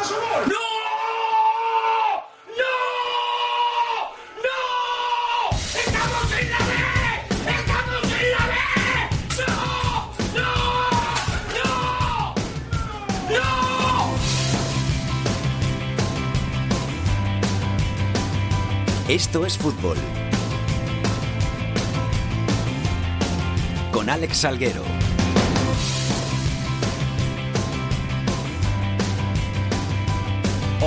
a su gol. ¡No! ¡No! ¡No! ¡Estamos en la B! ¡Estamos en la B! ¡No! ¡No! ¡No! ¡No! Esto es fútbol. Con Alex Salguero.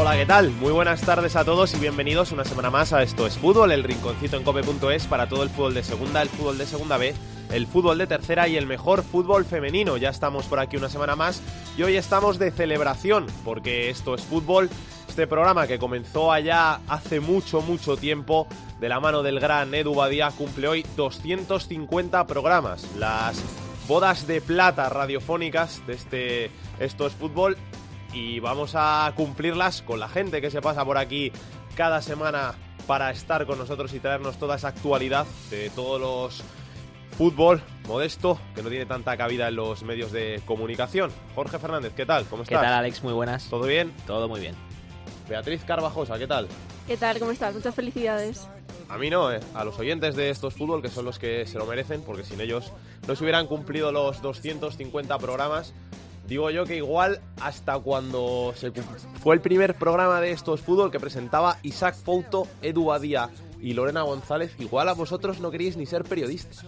Hola, ¿qué tal? Muy buenas tardes a todos y bienvenidos una semana más a Esto es Fútbol, el rinconcito en cope.es para todo el fútbol de segunda, el fútbol de segunda B, el fútbol de tercera y el mejor fútbol femenino. Ya estamos por aquí una semana más y hoy estamos de celebración porque Esto es Fútbol, este programa que comenzó allá hace mucho, mucho tiempo de la mano del gran Edu Badía cumple hoy 250 programas. Las bodas de plata radiofónicas de este Esto es Fútbol y vamos a cumplirlas con la gente que se pasa por aquí cada semana para estar con nosotros y traernos toda esa actualidad de todos los fútbol modesto que no tiene tanta cabida en los medios de comunicación. Jorge Fernández, ¿qué tal? ¿Cómo ¿Qué estás? tal, Alex? Muy buenas. ¿Todo bien? Todo muy bien. Beatriz Carvajosa, ¿qué tal? ¿Qué tal? ¿Cómo estás? Muchas felicidades. A mí no, eh. a los oyentes de estos fútbol, que son los que se lo merecen, porque sin ellos no se hubieran cumplido los 250 programas. Digo yo que igual hasta cuando se fue el primer programa de estos fútbol que presentaba Isaac Fouto, Edu Badía y Lorena González, igual a vosotros no queríais ni ser periodistas.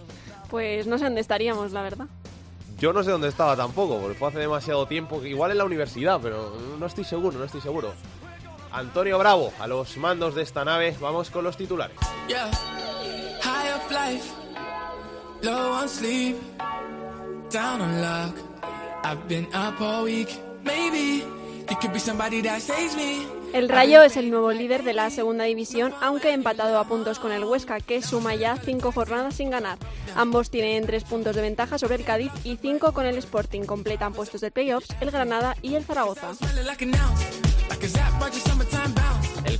Pues no sé dónde estaríamos, la verdad. Yo no sé dónde estaba tampoco, porque fue hace demasiado tiempo, que igual en la universidad, pero no estoy seguro, no estoy seguro. Antonio Bravo, a los mandos de esta nave, vamos con los titulares. Yeah. High up life, low on sleep, down on luck. I've been up all week. Maybe you could be somebody that saves me. El Rayo es el nuevo líder de la segunda división, aunque empatado a puntos con el Huesca, que suma ya cinco jornadas sin ganar. Ambos tienen tres puntos de ventaja sobre el Cádiz y cinco con el Sporting. Completan puestos de playoffs el Granada y el Zaragoza.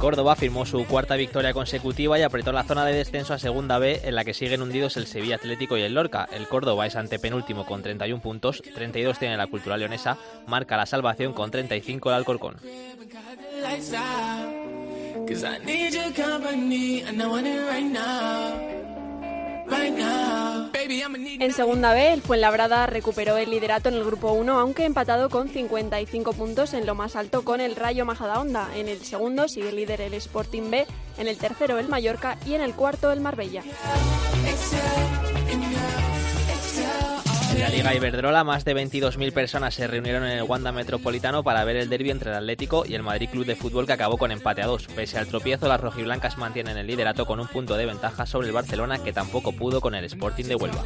Córdoba firmó su cuarta victoria consecutiva y apretó la zona de descenso a Segunda B, en la que siguen hundidos el Sevilla Atlético y el Lorca. El Córdoba es antepenúltimo con 31 puntos, 32 tiene la Cultural Leonesa, marca la salvación con 35 el Alcorcón. En segunda B, el Fuenlabrada recuperó el liderato en el grupo 1, aunque empatado con 55 puntos en lo más alto con el Rayo Majadahonda. En el segundo sigue líder el Sporting B, en el tercero el Mallorca y en el cuarto el Marbella. La Liga Iberdrola, más de 22.000 personas se reunieron en el Wanda Metropolitano para ver el derbi entre el Atlético y el Madrid Club de Fútbol que acabó con empate a dos. Pese al tropiezo, las rojiblancas mantienen el liderato con un punto de ventaja sobre el Barcelona que tampoco pudo con el Sporting de Huelva.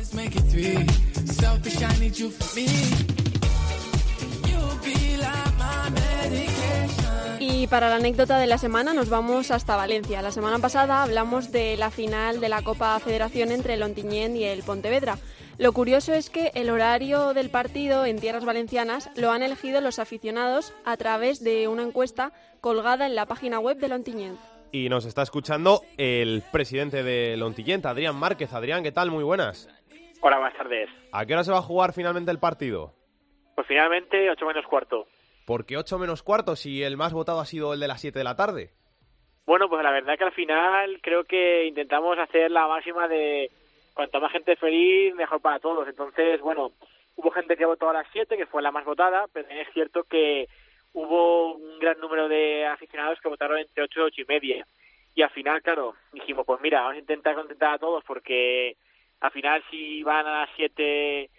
Y para la anécdota de la semana nos vamos hasta Valencia. La semana pasada hablamos de la final de la Copa Federación entre el Ontinyent y el Pontevedra. Lo curioso es que el horario del partido en tierras valencianas lo han elegido los aficionados a través de una encuesta colgada en la página web del Ontinyent. Y nos está escuchando el presidente de Lontillent, Adrián Márquez. Adrián, ¿qué tal? Muy buenas. Hola, buenas tardes. ¿A qué hora se va a jugar finalmente el partido? Pues finalmente 8 menos cuarto. Porque 8 menos cuarto si el más votado ha sido el de las 7 de la tarde. Bueno, pues la verdad que al final creo que intentamos hacer la máxima de cuanto más gente feliz, mejor para todos. Entonces, bueno, hubo gente que votó a las 7, que fue la más votada, pero es cierto que hubo un gran número de aficionados que votaron entre 8 y 8 y media. Y al final, claro, dijimos, pues mira, vamos a intentar contentar a todos porque al final si van a las 7,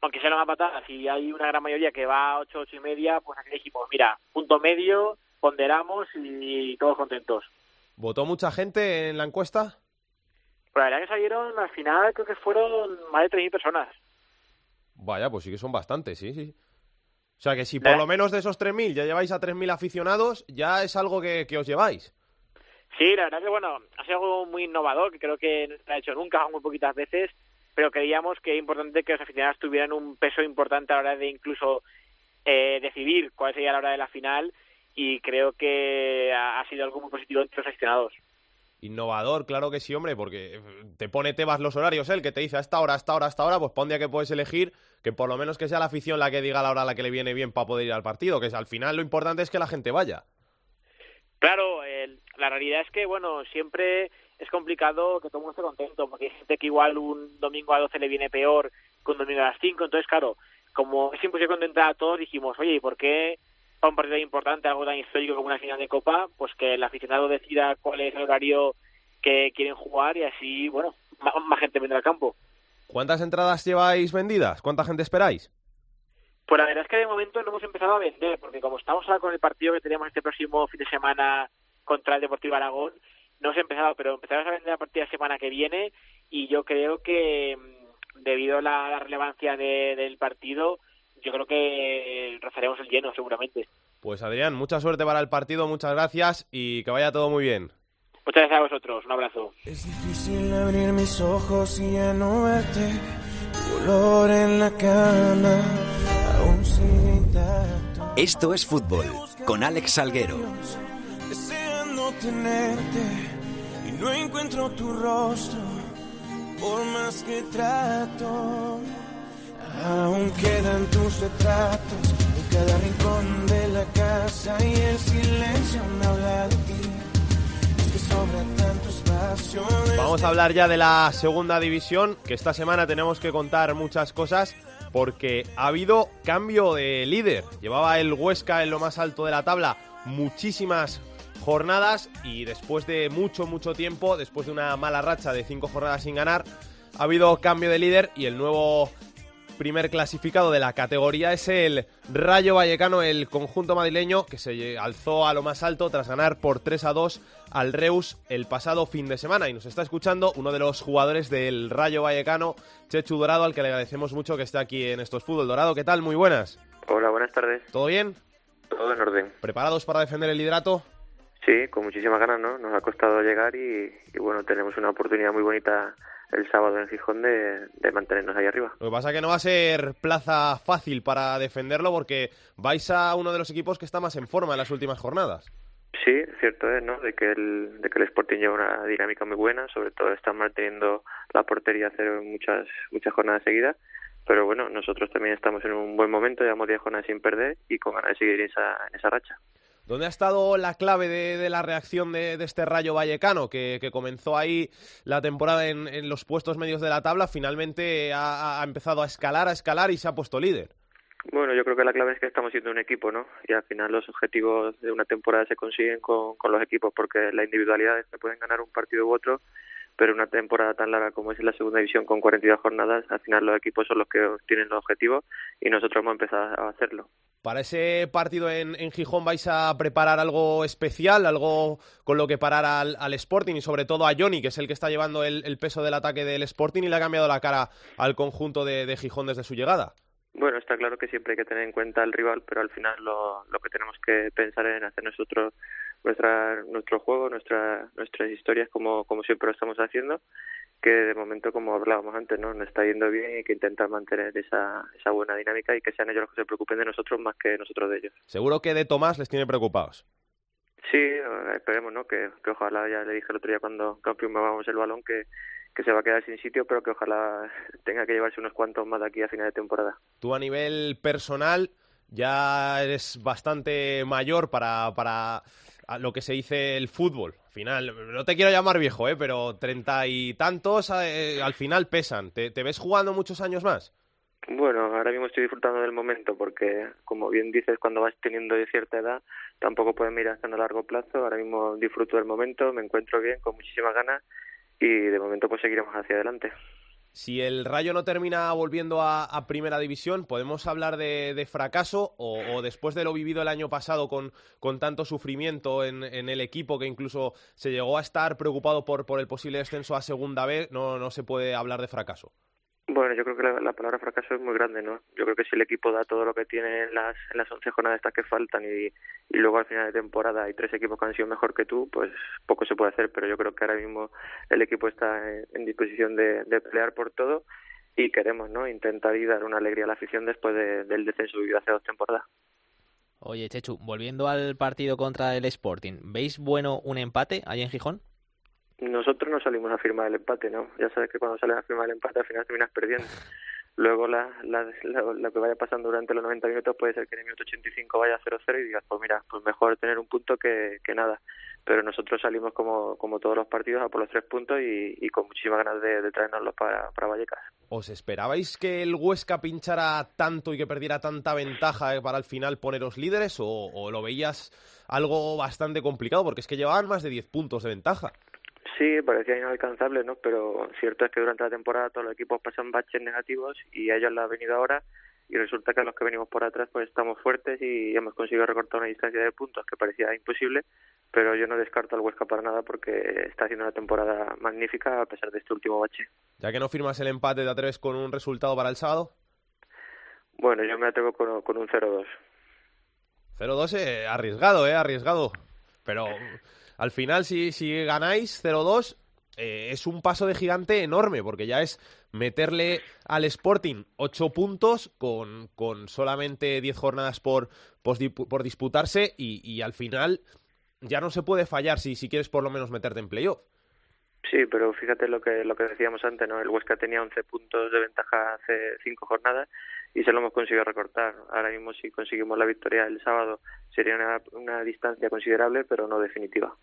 aunque sea la más votada, si hay una gran mayoría que va a 8, 8 y media, pues así dijimos, mira, punto medio, ponderamos y todos contentos. ¿Votó mucha gente en la encuesta? Pero la verdad que salieron, al final creo que fueron más de 3.000 personas. Vaya, pues sí que son bastantes, sí, sí. O sea que si por Eh. lo menos de esos 3.000 ya lleváis a 3.000 aficionados, ya es algo que, que os lleváis. Sí, la verdad que bueno, ha sido algo muy innovador, que creo que no se ha hecho nunca, muy poquitas veces, pero creíamos que es importante que los aficionados tuvieran un peso importante a la hora de incluso eh, decidir cuál sería la hora de la final y creo que ha sido algo muy positivo entre los aficionados. Innovador, claro que sí, hombre, porque te pone Tebas los horarios, el que te dice a esta hora, a esta hora, a esta hora, pues un día que puedes elegir, que por lo menos que sea la afición la que diga la hora a la que le viene bien para poder ir al partido, que es, al final lo importante es que la gente vaya. Claro, el- la realidad es que, bueno, siempre es complicado que todo el mundo esté contento, porque hay gente que igual un domingo a 12 le viene peor que un domingo a las 5, entonces, claro, como es imposible contentar a todos, dijimos, oye, ¿y por qué para un partido importante, algo tan histórico como una final de Copa, pues que el aficionado decida cuál es el horario que quieren jugar y así, bueno, más, más gente vendrá al campo. ¿Cuántas entradas lleváis vendidas? ¿Cuánta gente esperáis? Pues la verdad es que de momento no hemos empezado a vender, porque como estamos ahora con el partido que tenemos este próximo fin de semana contra el Deportivo Aragón, no hemos empezado, pero empezaremos a vender a partir de la semana que viene y yo creo que mm, debido a la, la relevancia de- del partido, yo creo que rozaremos el lleno seguramente. Pues Adrián, mucha suerte para el partido, muchas gracias y que vaya todo muy bien. Muchas gracias a vosotros, un abrazo. Es difícil abrir mis ojos y ya no verte. Tu olor en la cama aún sigue intacto. Esto es fútbol con Alex Salguero. Deseando tenerte y no encuentro tu rostro por más que trato. Aún quedan tus retratos en cada rincón de la casa y el silencio me habla de ti. Sobra tanto espacio. Vamos a hablar ya de la segunda división, que esta semana tenemos que contar muchas cosas porque ha habido cambio de líder. Llevaba el Huesca en lo más alto de la tabla muchísimas jornadas y después de mucho, mucho tiempo, después de una mala racha de cinco jornadas sin ganar, ha habido cambio de líder y el nuevo primer clasificado de la categoría es el Rayo Vallecano, el conjunto madrileño que se alzó a lo más alto tras ganar por 3 a 2 al Reus el pasado fin de semana. Y nos está escuchando uno de los jugadores del Rayo Vallecano, Chechu Dorado, al que le agradecemos mucho que esté aquí en estos fútbol. Dorado, ¿qué tal? Muy buenas. Hola, buenas tardes. ¿Todo bien? Todo en orden. ¿Preparados para defender el liderato? Sí, con muchísimas ganas, ¿no? Nos ha costado llegar y, y bueno, tenemos una oportunidad muy bonita el sábado en Gijón de, de mantenernos ahí arriba. Lo que pasa es que no va a ser plaza fácil para defenderlo porque vais a uno de los equipos que está más en forma en las últimas jornadas. Sí, cierto es, ¿no? De que el, de que el Sporting lleva una dinámica muy buena, sobre todo están manteniendo la portería cero en muchas, muchas jornadas seguidas. Pero bueno, nosotros también estamos en un buen momento, llevamos 10 jornadas sin perder y con ganas de seguir esa, esa racha. ¿Dónde ha estado la clave de, la reacción de, este Rayo Vallecano, que, comenzó ahí la temporada en, los puestos medios de la tabla? Finalmente ha, empezado a escalar, a escalar y se ha puesto líder. Bueno, yo creo que la clave es que estamos siendo un equipo, ¿no? Y al final los objetivos de una temporada se consiguen con, los equipos, porque la individualidad es que pueden ganar un partido u otro, pero una temporada tan larga como es en la segunda división con 42 jornadas, al final los equipos son los que tienen los objetivos y nosotros hemos empezado a hacerlo. Para ese partido en, en, Gijón vais a preparar algo especial, algo con lo que parar al, al, Sporting y sobre todo a Johnny, que es el que está llevando el, el, peso del ataque del Sporting y le ha cambiado la cara al conjunto de, de, Gijón desde su llegada. Bueno, está claro que siempre hay que tener en cuenta al rival, pero al final lo, lo que tenemos que pensar es en hacer nosotros nuestra, nuestro juego, nuestra, nuestras historias como, como siempre lo estamos haciendo que de momento, como hablábamos antes, no nos está yendo bien y que intentar mantener esa, esa buena dinámica y que sean ellos los que se preocupen de nosotros más que nosotros de ellos. Seguro que de Tomás les tiene preocupados. Sí, esperemos, ¿no? Que, que ojalá, ya le dije el otro día cuando confirmábamos el balón, que, que se va a quedar sin sitio, pero que ojalá tenga que llevarse unos cuantos más de aquí a final de temporada. Tú a nivel personal ya eres bastante mayor para, para lo que se dice el fútbol. Al final, no te quiero llamar viejo, ¿eh? pero treinta y tantos eh, al final pesan. ¿Te, ¿Te, ves jugando muchos años más? Bueno, ahora mismo estoy disfrutando del momento porque, como bien dices, cuando vas teniendo cierta edad tampoco puedes mirar tan a largo plazo. Ahora mismo disfruto del momento, me encuentro bien, con muchísimas ganas y de momento pues seguiremos hacia adelante. Si el Rayo no termina volviendo a, Primera División, ¿podemos hablar de, fracaso o, o, después de lo vivido el año pasado con, con tanto sufrimiento en, en, el equipo que incluso se llegó a estar preocupado por, por el posible descenso a Segunda B, no, no se puede hablar de fracaso? Bueno, yo creo que la, la, palabra fracaso es muy grande, ¿no? Yo creo que si el equipo da todo lo que tiene en las, en las 11 jornadas estas que faltan y, y luego al final de temporada hay tres equipos que han sido mejor que tú, pues poco se puede hacer, pero yo creo que ahora mismo el equipo está en, en disposición de, de, pelear por todo y queremos, ¿no? Intentar y dar una alegría a la afición después de, del descenso vivido hace dos temporadas. Oye, Chechu, volviendo al partido contra el Sporting, ¿veis bueno un empate ahí en Gijón? Nosotros no salimos a firmar el empate, ¿no? Ya sabes que cuando sales a firmar el empate al final terminas perdiendo. Luego la, la, lo que vaya pasando durante los 90 minutos puede ser que en el minuto 85 vaya 0-0 y digas, pues mira, pues mejor tener un punto que, que nada. Pero nosotros salimos como, como todos los partidos a por los tres puntos y, con muchísimas ganas de, de traernoslos para, para Vallecas. ¿Os esperabais que el Huesca pinchara tanto y que perdiera tanta ventaja eh, para al final poneros líderes o, o lo veías algo bastante complicado? Porque es que llevaban más de 10 puntos de ventaja. Sí, parecía inalcanzable, ¿no? Pero cierto es que durante la temporada todos los equipos pasan baches negativos y a ellos les ha venido ahora y resulta que a los que venimos por atrás pues estamos fuertes y hemos conseguido recortar una distancia de puntos que parecía imposible, pero yo no descarto al Huesca para nada porque está haciendo una temporada magnífica a pesar de este último bache. Ya que no firmas el empate, ¿te atreves con un resultado para el sábado? Bueno, yo me atrevo con, con un 0-2. 0-2, eh, arriesgado, ¿eh? Arriesgado. Pero al final, si, si ganáis 0-2, eh, es un paso de gigante enorme, porque ya es meterle al Sporting 8 puntos con, con solamente 10 jornadas por, por, disputarse y, y, al final ya no se puede fallar si, si quieres por lo menos meterte en playoff. Sí, pero fíjate lo que lo que decíamos antes, ¿no? El Huesca tenía 11 puntos de ventaja hace 5 jornadas y se lo hemos conseguido recortar. Ahora mismo si conseguimos la victoria el sábado sería una, una distancia considerable, pero no definitiva.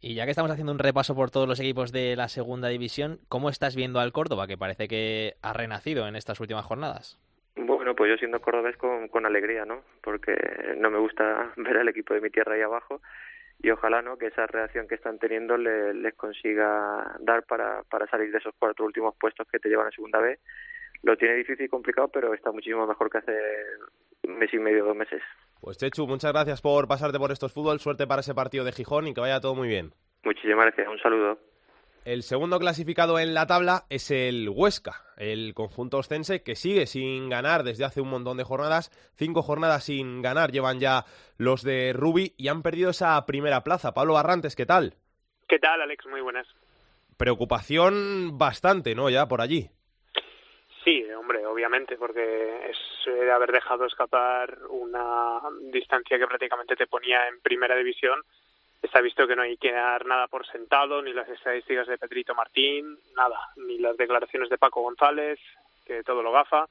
Y ya que estamos haciendo un repaso por todos los equipos de la segunda división, ¿cómo estás viendo al Córdoba, que parece que ha renacido en estas últimas jornadas? Bueno, pues yo siendo cordobés con, con alegría, ¿no? Porque no me gusta ver al equipo de mi tierra ahí abajo y ojalá no que esa reacción que están teniendo le, les consiga dar para, para salir de esos cuatro últimos puestos que te llevan a segunda vez. Lo tiene difícil y complicado, pero está muchísimo mejor que hace un mes y medio, dos meses. Pues Chechu, muchas gracias por pasarte por estos fútbol, suerte para ese partido de Gijón y que vaya todo muy bien. Muchísimas gracias, un saludo. El segundo clasificado en la tabla es el Huesca, el conjunto ostense que sigue sin ganar desde hace un montón de jornadas. Cinco jornadas sin ganar llevan ya los de Rubi y han perdido esa primera plaza. Pablo Barrantes, ¿qué tal? ¿Qué tal, Alex? Muy buenas. Preocupación bastante, ¿no? Ya por allí. Sí, hombre, obviamente, porque es eh, haber dejado escapar una distancia que prácticamente te ponía en primera división está visto que no hay que dar nada por sentado, ni las estadísticas de Pedrito Martín, nada, ni las declaraciones de Paco González, que todo lo gafa.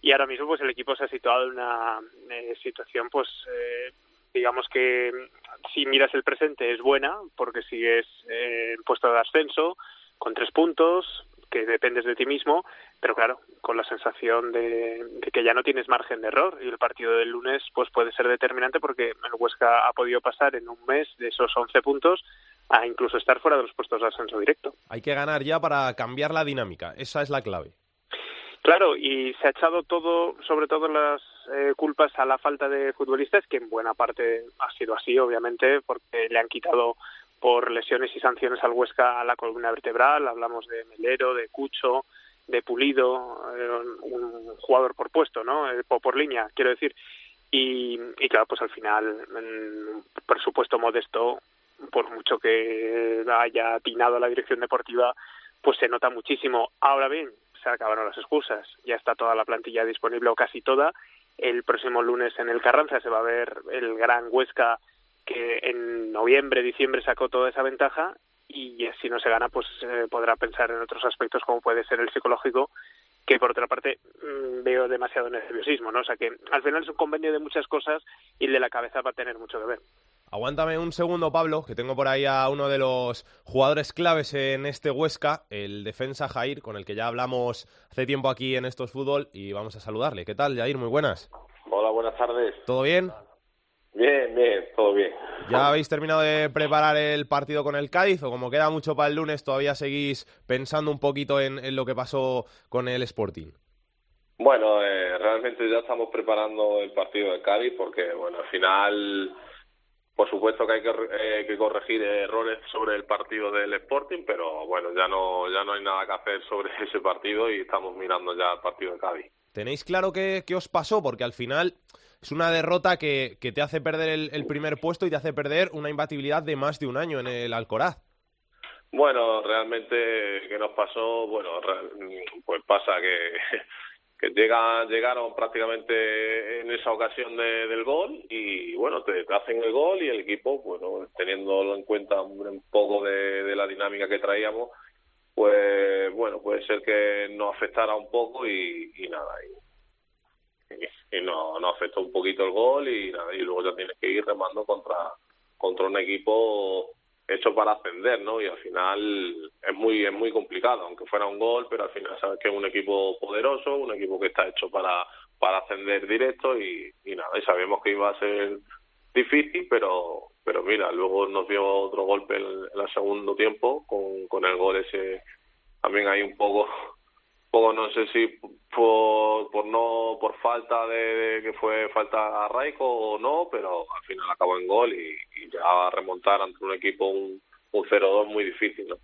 Y ahora mismo pues el equipo se ha situado en una eh, situación pues eh, digamos que si miras el presente es buena porque sigues eh, en puesto de ascenso con tres puntos, que dependes de ti mismo, pero claro, con la sensación de, de, que ya no tienes margen de error y el partido del lunes pues puede ser determinante porque el Huesca ha podido pasar en un mes de esos 11 puntos a incluso estar fuera de los puestos de ascenso directo. Hay que ganar ya para cambiar la dinámica, esa es la clave. Claro, y se ha echado todo, sobre todo las eh, culpas a la falta de futbolistas, que en buena parte ha sido así, obviamente, porque le han quitado por lesiones y sanciones al Huesca a la columna vertebral, hablamos de Melero, de Cucho, de Pulido, eh, un jugador por puesto, ¿no? Eh, por, línea, quiero decir. Y, y claro, pues al final, un presupuesto modesto, por mucho que haya atinado la dirección deportiva, pues se nota muchísimo. Ahora bien, se acabaron las excusas, ya está toda la plantilla disponible o casi toda. El próximo lunes en el Carranza se va a ver el gran Huesca que en noviembre, diciembre sacó toda esa ventaja y si no se gana, pues eh, podrá pensar en otros aspectos como puede ser el psicológico, que por otra parte mmm, veo demasiado nerviosismo, ¿no? O sea que al final es un convenio de muchas cosas y el de la cabeza va a tener mucho que ver. Aguántame un segundo, Pablo, que tengo por ahí a uno de los jugadores claves en este Huesca, el defensa Jair, con el que ya hablamos hace tiempo aquí en estos fútbol y vamos a saludarle. ¿Qué tal, Jair? Muy buenas. Hola, buenas tardes. ¿Todo bien? Bien, bien, todo bien. ¿Ya habéis terminado de preparar el partido con el Cádiz o como queda mucho para el lunes todavía seguís pensando un poquito en, en lo que pasó con el Sporting? Bueno, eh, realmente ya estamos preparando el partido de Cádiz porque, bueno, al final, por supuesto que hay que, eh, que corregir errores sobre el partido del Sporting, pero bueno, ya no, ya no hay nada que hacer sobre ese partido y estamos mirando ya el partido de Cádiz. ¿Tenéis claro qué, qué os pasó? Porque al final es una derrota que, que te hace perder el, el, primer puesto y te hace perder una imbatibilidad de más de un año en el Alcoraz. Bueno, realmente, ¿qué nos pasó? Bueno, pues pasa que que llegan, llegaron prácticamente en esa ocasión de, del gol y bueno, te, hacen el gol y el equipo, bueno, teniéndolo en cuenta un poco de, de la dinámica que traíamos, pues bueno, puede ser que nos afectara un poco y, y nada, y, y no, nos afectó un poquito el gol y y luego ya tienes que ir remando contra, contra un equipo hecho para ascender, ¿no? Y al final es muy es muy complicado, aunque fuera un gol, pero al final sabes que es un equipo poderoso, un equipo que está hecho para para ascender directo y, nada, y sabíamos que iba a ser difícil, pero pero mira, luego nos dio otro golpe en el segundo tiempo con, con el gol ese también hay un poco no sé si por, por no por falta de, que fue falta a Raico o no pero al final acabó en gol y, y ya remontar ante un equipo un, un 0-2 muy difícil ¿no?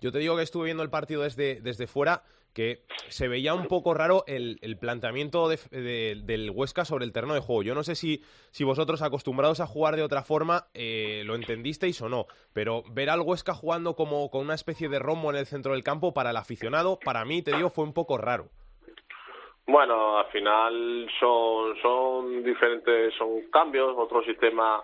Yo te digo que estuve viendo el partido desde, desde fuera, que se veía un poco raro el, el planteamiento de, de, del Huesca sobre el terreno de juego. Yo no sé si, si vosotros, acostumbrados a jugar de otra forma, eh, lo entendisteis o no, pero ver al Huesca jugando como con una especie de rombo en el centro del campo para el aficionado, para mí, te digo, fue un poco raro. Bueno, al final son, son diferentes, son cambios, otro sistema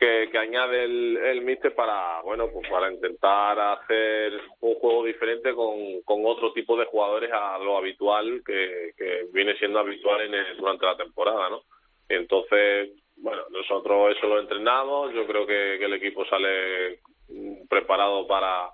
que, añade el, el míster para bueno pues para intentar hacer un juego diferente con, con otro tipo de jugadores a lo habitual que, que viene siendo habitual en el, durante la temporada no entonces bueno nosotros eso lo entrenamos yo creo que, que el equipo sale preparado para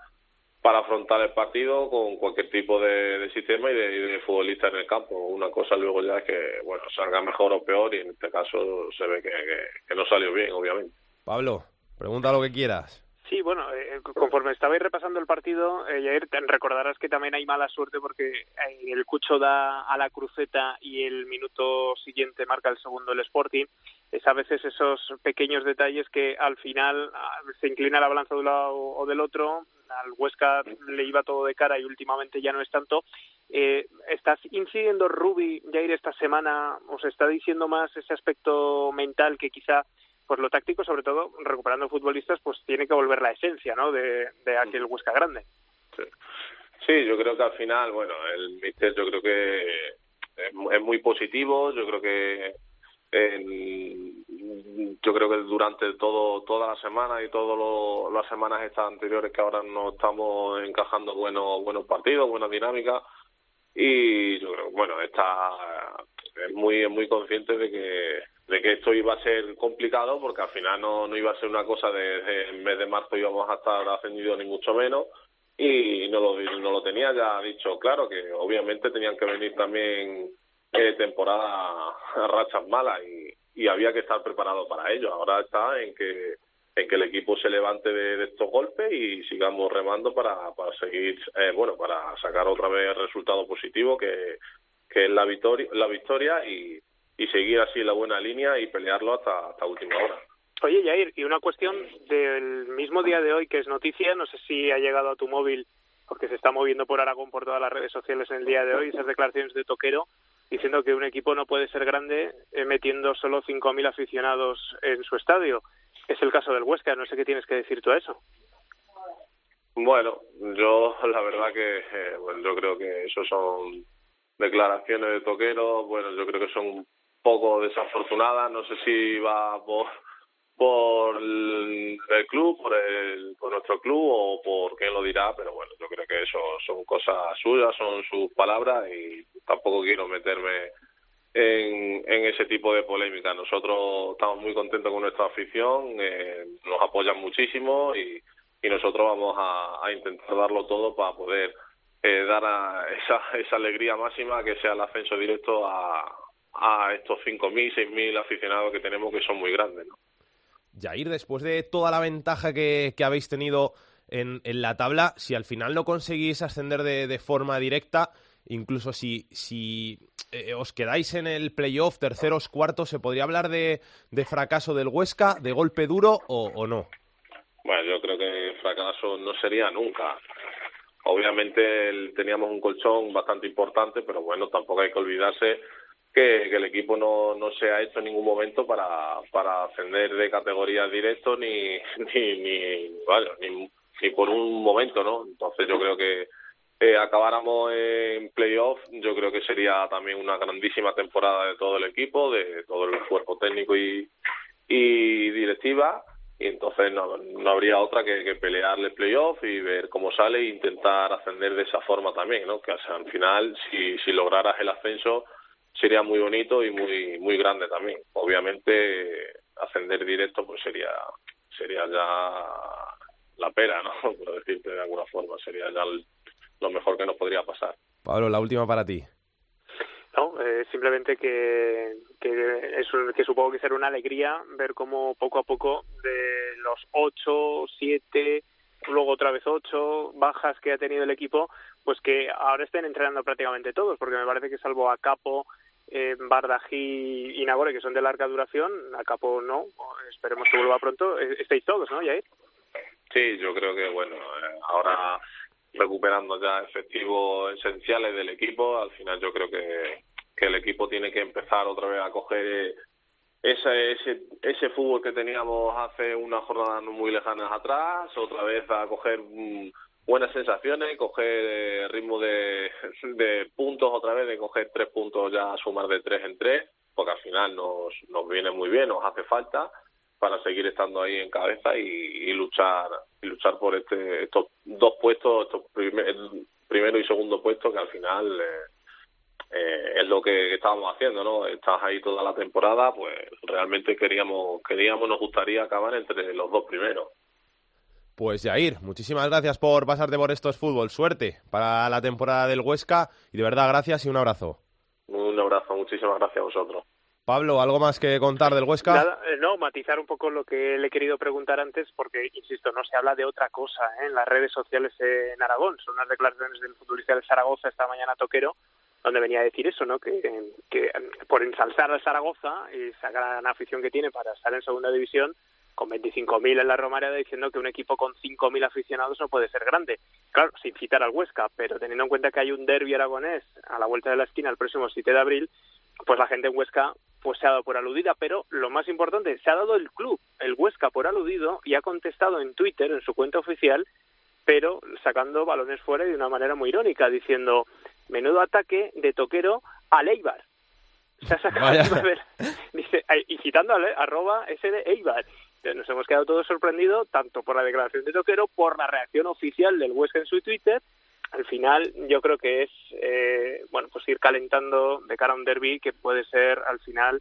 para afrontar el partido con cualquier tipo de, sistema y de, futbolista en el campo. Una cosa luego ya es que bueno salga mejor o peor y en este caso se ve que no salió bien, obviamente. Pablo, pregunta lo que quieras. Sí, bueno, eh, conforme estabais repasando el partido, eh, Jair, recordarás que también hay mala suerte porque eh, el Cucho da a la cruceta y el minuto siguiente marca el segundo el Sporting. Es a veces esos pequeños detalles que al final ah, se inclina la balanza de un lado o del otro. Al Huesca le iba todo de cara y últimamente ya no es tanto. Eh, ¿Estás incidiendo, Rubi, Jair, esta semana? ¿Os está diciendo más ese aspecto mental que quizá pues lo táctico, sobre todo, recuperando futbolistas, pues tiene que volver la esencia, ¿no? De, de aquel Huesca grande. Sí. sí, yo creo que al final, bueno, el míster yo creo que es, es muy positivo, yo creo que en, yo creo que durante todo toda la semana y todas las semanas estas anteriores que ahora no estamos encajando buenos buenos partidos, buena dinámica y yo creo bueno está es muy muy consciente de que de que esto iba a ser complicado porque al final no, no iba a ser una cosa de, mes de marzo íbamos a estar ascendidos ni mucho menos y no lo, no lo tenía. Ya dicho claro que obviamente tenían que venir también eh, temporada rachas malas y, y había que estar preparado para ello. Ahora está en que en que el equipo se levante de, de estos golpes y sigamos remando para, para seguir eh, bueno para sacar otra vez el resultado positivo que, que es la victoria la victoria y y seguir así la buena línea y pelearlo hasta, hasta última hora. Oye, Jair, y una cuestión del mismo día de hoy que es noticia, no sé si ha llegado a tu móvil porque se está moviendo por Aragón por todas las redes sociales en el día de hoy, esas declaraciones de Toquero diciendo que un equipo no puede ser grande eh, metiendo solo 5.000 aficionados en su estadio. Es el caso del Huesca, no sé qué tienes que decir tú a eso. Bueno, yo la verdad que eh, bueno, yo creo que eso son declaraciones de Toquero, bueno, yo creo que son poco desafortunada, no sé si va por el, club, por el, por nuestro club o por quién lo dirá, pero bueno, yo creo que eso son cosas suyas, son sus palabras y tampoco quiero meterme en, ese tipo de polémica. Nosotros estamos muy contentos con nuestra afición, eh, nos apoyan muchísimo y, y nosotros vamos a, a intentar darlo todo para poder eh, dar a esa, esa alegría máxima que sea el ascenso directo a, a estos 5.000, 6.000 aficionados que tenemos que son muy grandes. ¿no? Jair, después de toda la ventaja que, que habéis tenido en, en, la tabla, si al final no conseguís ascender de, de forma directa, incluso si, si eh, os quedáis en el playoff, terceros, cuartos, ¿se podría hablar de, de fracaso del Huesca, de golpe duro o, o no? Bueno, yo creo que fracaso no sería nunca. Obviamente el, teníamos un colchón bastante importante, pero bueno, tampoco hay que olvidarse que, el equipo no, no se ha hecho en ningún momento para, para ascender de categoría directo ni, ni, ni, bueno, ni, ni por un momento, ¿no? Entonces yo creo que, eh, acabáramos en playoff, yo creo que sería también una grandísima temporada de todo el equipo, de todo el cuerpo técnico y, y directiva. Y entonces no, no habría otra que, que pelearle playoff y ver cómo sale e intentar ascender de esa forma también, ¿no? Que al final, si, si lograras el ascenso, sería muy bonito y muy muy grande también. Obviamente, ascender directo pues sería sería ya la pera, ¿no? Por decirte de alguna forma, sería ya lo mejor que nos podría pasar. Pablo, la última para ti. No, eh, simplemente que, que, es, que supongo que será una alegría ver cómo poco a poco de los ocho, siete, luego otra vez ocho bajas que ha tenido el equipo, pues que ahora estén entrenando prácticamente todos, porque me parece que salvo a Capo, eh, Bardají y Nagore, que son de larga duración, a Capo no, esperemos que vuelva pronto, eh, estáis todos, ¿no, Jair? Sí, yo creo que, bueno, eh, ahora recuperando ya efectivos esenciales del equipo, al final yo creo que, que el equipo tiene que empezar otra vez a coger ese, ese, ese fútbol que teníamos hace unas jornadas muy lejanas atrás, otra vez a coger buenas sensaciones, coger eh, ritmo de, puntos otra vez, de coger tres puntos ya a sumar de tres en tres, porque al final nos, nos viene muy bien, nos hace falta para seguir estando ahí en cabeza y, luchar y luchar por este estos dos puestos estos primero y segundo puesto que al final eh, eh, es lo que estábamos haciendo no estás ahí toda la temporada pues realmente queríamos queríamos nos gustaría acabar entre los dos primeros pues Jair, muchísimas gracias por pasarte por estos fútbol. Suerte para la temporada del Huesca y de verdad gracias y un abrazo. Un abrazo, muchísimas gracias a vosotros. Pablo, ¿algo más que contar del Huesca? Nada, eh, no, matizar un poco lo que le he querido preguntar antes, porque, insisto, no se habla de otra cosa ¿eh? en las redes sociales en Aragón. Son unas declaraciones del futbolista del Zaragoza esta mañana Toquero, donde venía a decir eso, ¿no? Que, que por ensalzar al Zaragoza y esa gran afición que tiene para estar en segunda división, con 25.000 en la Romareda, diciendo que un equipo con 5.000 aficionados no puede ser grande. Claro, sin citar al Huesca, pero teniendo en cuenta que hay un derbi aragonés a la vuelta de la esquina el próximo 7 de abril, pues la gente en Huesca pues se ha dado por aludida, pero lo más importante, se ha dado el club, el Huesca, por aludido y ha contestado en Twitter, en su cuenta oficial, pero sacando balones fuera y de una manera muy irónica, diciendo, menudo ataque de toquero a Leibar. Se ha sacado dice, y citando a arroba ese de Eibar. Nos hemos quedado todos sorprendidos, tanto por la declaración de Toquero, por la reacción oficial del Huesca en su Twitter, al final yo creo que es eh, bueno pues ir calentando de cara a un derby que puede ser al final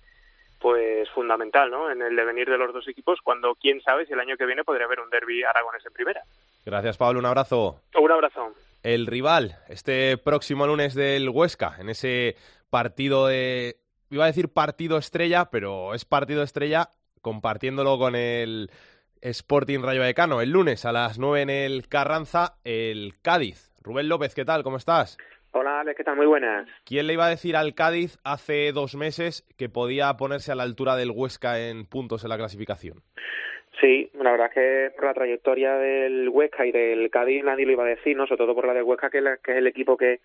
pues fundamental ¿no? en el devenir de los dos equipos cuando quién sabe si el año que viene podría haber un derby aragones en primera. Gracias Pablo. Un abrazo. Un abrazo. El rival este próximo lunes del Huesca en ese partido de iba a decir partido estrella pero es partido estrella compartiéndolo con el Sporting Rayo Vallecano el lunes a las 9 en el Carranza el Cádiz Rubén López, ¿qué tal? ¿Cómo estás? Hola, Alex, ¿qué tal? Muy buenas. ¿Quién le iba a decir al Cádiz hace dos meses que podía ponerse a la altura del Huesca en puntos en la clasificación? Sí, la verdad es que por la trayectoria del Huesca y del Cádiz nadie lo iba a decir, ¿no? Sobre todo por la del Huesca, que, es el equipo que,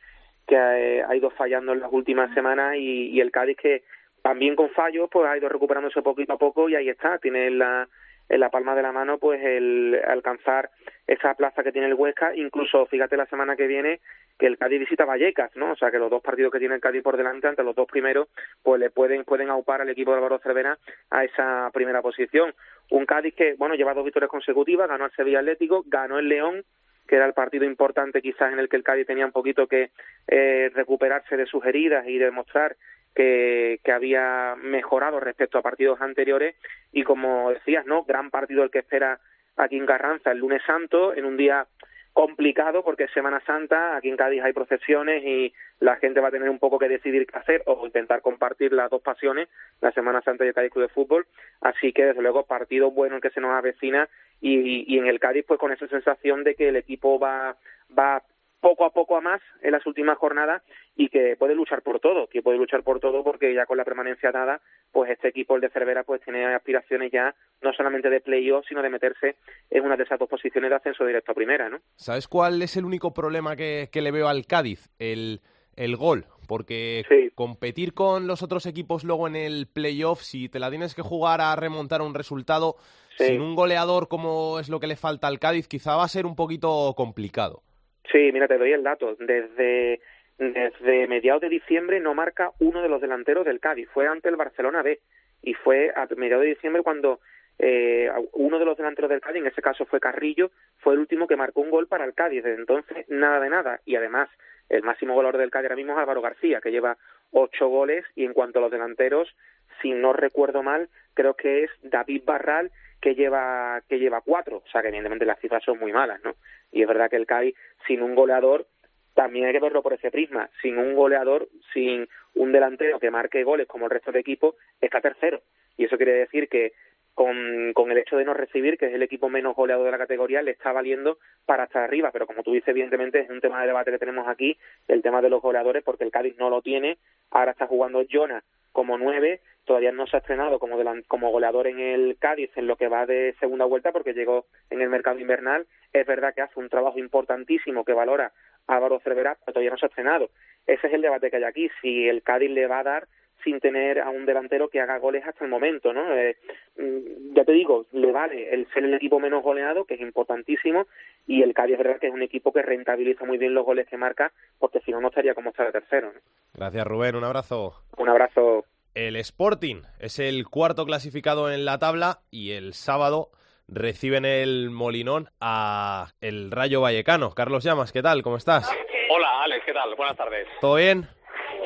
que ha, ido fallando en las últimas semanas y, y el Cádiz que también con fallos pues ha ido recuperándose poquito a poco y ahí está, tiene la en la palma de la mano pues el alcanzar esa plaza que tiene el Huesca, incluso fíjate la semana que viene que el Cádiz visita Vallecas, ¿no? O sea que los dos partidos que tiene el Cádiz por delante, ante los dos primeros, pues le pueden, pueden aupar al equipo de Álvaro Cervera a esa primera posición. Un Cádiz que, bueno, lleva dos victorias consecutivas, ganó al Sevilla Atlético, ganó el León, que era el partido importante quizás en el que el Cádiz tenía un poquito que eh, recuperarse de sus heridas y demostrar que, que, había mejorado respecto a partidos anteriores y como decías, ¿no? Gran partido el que espera aquí en Carranza el lunes santo, en un día complicado porque es Semana Santa, aquí en Cádiz hay procesiones y la gente va a tener un poco que decidir qué hacer o intentar compartir las dos pasiones, la Semana Santa y el Cádiz Club de Fútbol, así que desde luego partido bueno el que se nos avecina y, y en el Cádiz pues con esa sensación de que el equipo va, va poco a poco a más en las últimas jornadas y que puede luchar por todo, que puede luchar por todo porque ya con la permanencia dada, pues este equipo, el de Cervera, pues tiene aspiraciones ya no solamente de playoff, sino de meterse en una de esas dos posiciones de ascenso directo a primera, ¿no? ¿Sabes cuál es el único problema que, que le veo al Cádiz? El, el gol, porque competir con los otros equipos luego en el playoff, si te la tienes que jugar a remontar un resultado sin un goleador como es lo que le falta al Cádiz, quizá va a ser un poquito complicado. Sí, mira, te doy el dato. Desde, desde mediados de diciembre no marca uno de los delanteros del Cádiz. Fue ante el Barcelona B. Y fue a mediados de diciembre cuando eh, uno de los delanteros del Cádiz, en ese caso fue Carrillo, fue el último que marcó un gol para el Cádiz. Desde entonces, nada de nada. Y además, el máximo goleador del Cádiz ahora mismo es Álvaro García, que lleva ocho goles. Y en cuanto a los delanteros, si no recuerdo mal, creo que es David Barral, que lleva, que lleva cuatro. O sea, que evidentemente las cifras son muy malas, ¿no? Y es verdad que el Cádiz, sin un goleador, también hay que verlo por ese prisma. Sin un goleador, sin un delantero que marque goles como el resto del equipo, está tercero. Y eso quiere decir que con, con el hecho de no recibir, que es el equipo menos goleado de la categoría, le está valiendo para estar arriba. Pero como tú dices, evidentemente es un tema de debate que tenemos aquí, el tema de los goleadores, porque el Cádiz no lo tiene. Ahora está jugando Jonas como nueve, todavía no se ha estrenado como, como goleador en el Cádiz en lo que va de segunda vuelta porque llegó en el mercado invernal. Es verdad que hace un trabajo importantísimo que valora Álvaro Cervera, pero todavía no se ha estrenado. Ese es el debate que hay aquí, si el Cádiz le va a dar sin tener a un delantero que haga goles hasta el momento, ¿no? Eh, mm, ya te digo, le vale el ser el equipo menos goleado, que es importantísimo, y el Cádiz es verdad que es un equipo que rentabiliza muy bien los goles que marca, porque si no, no estaría como está de tercero. Gracias, Rubén. Un abrazo. Un abrazo. El Sporting es el cuarto clasificado en la tabla y el sábado reciben el Molinón a el Rayo Vallecano. Carlos Llamas, ¿qué tal? ¿Cómo estás? Hola, Alex, ¿qué tal? Buenas tardes. ¿Todo bien?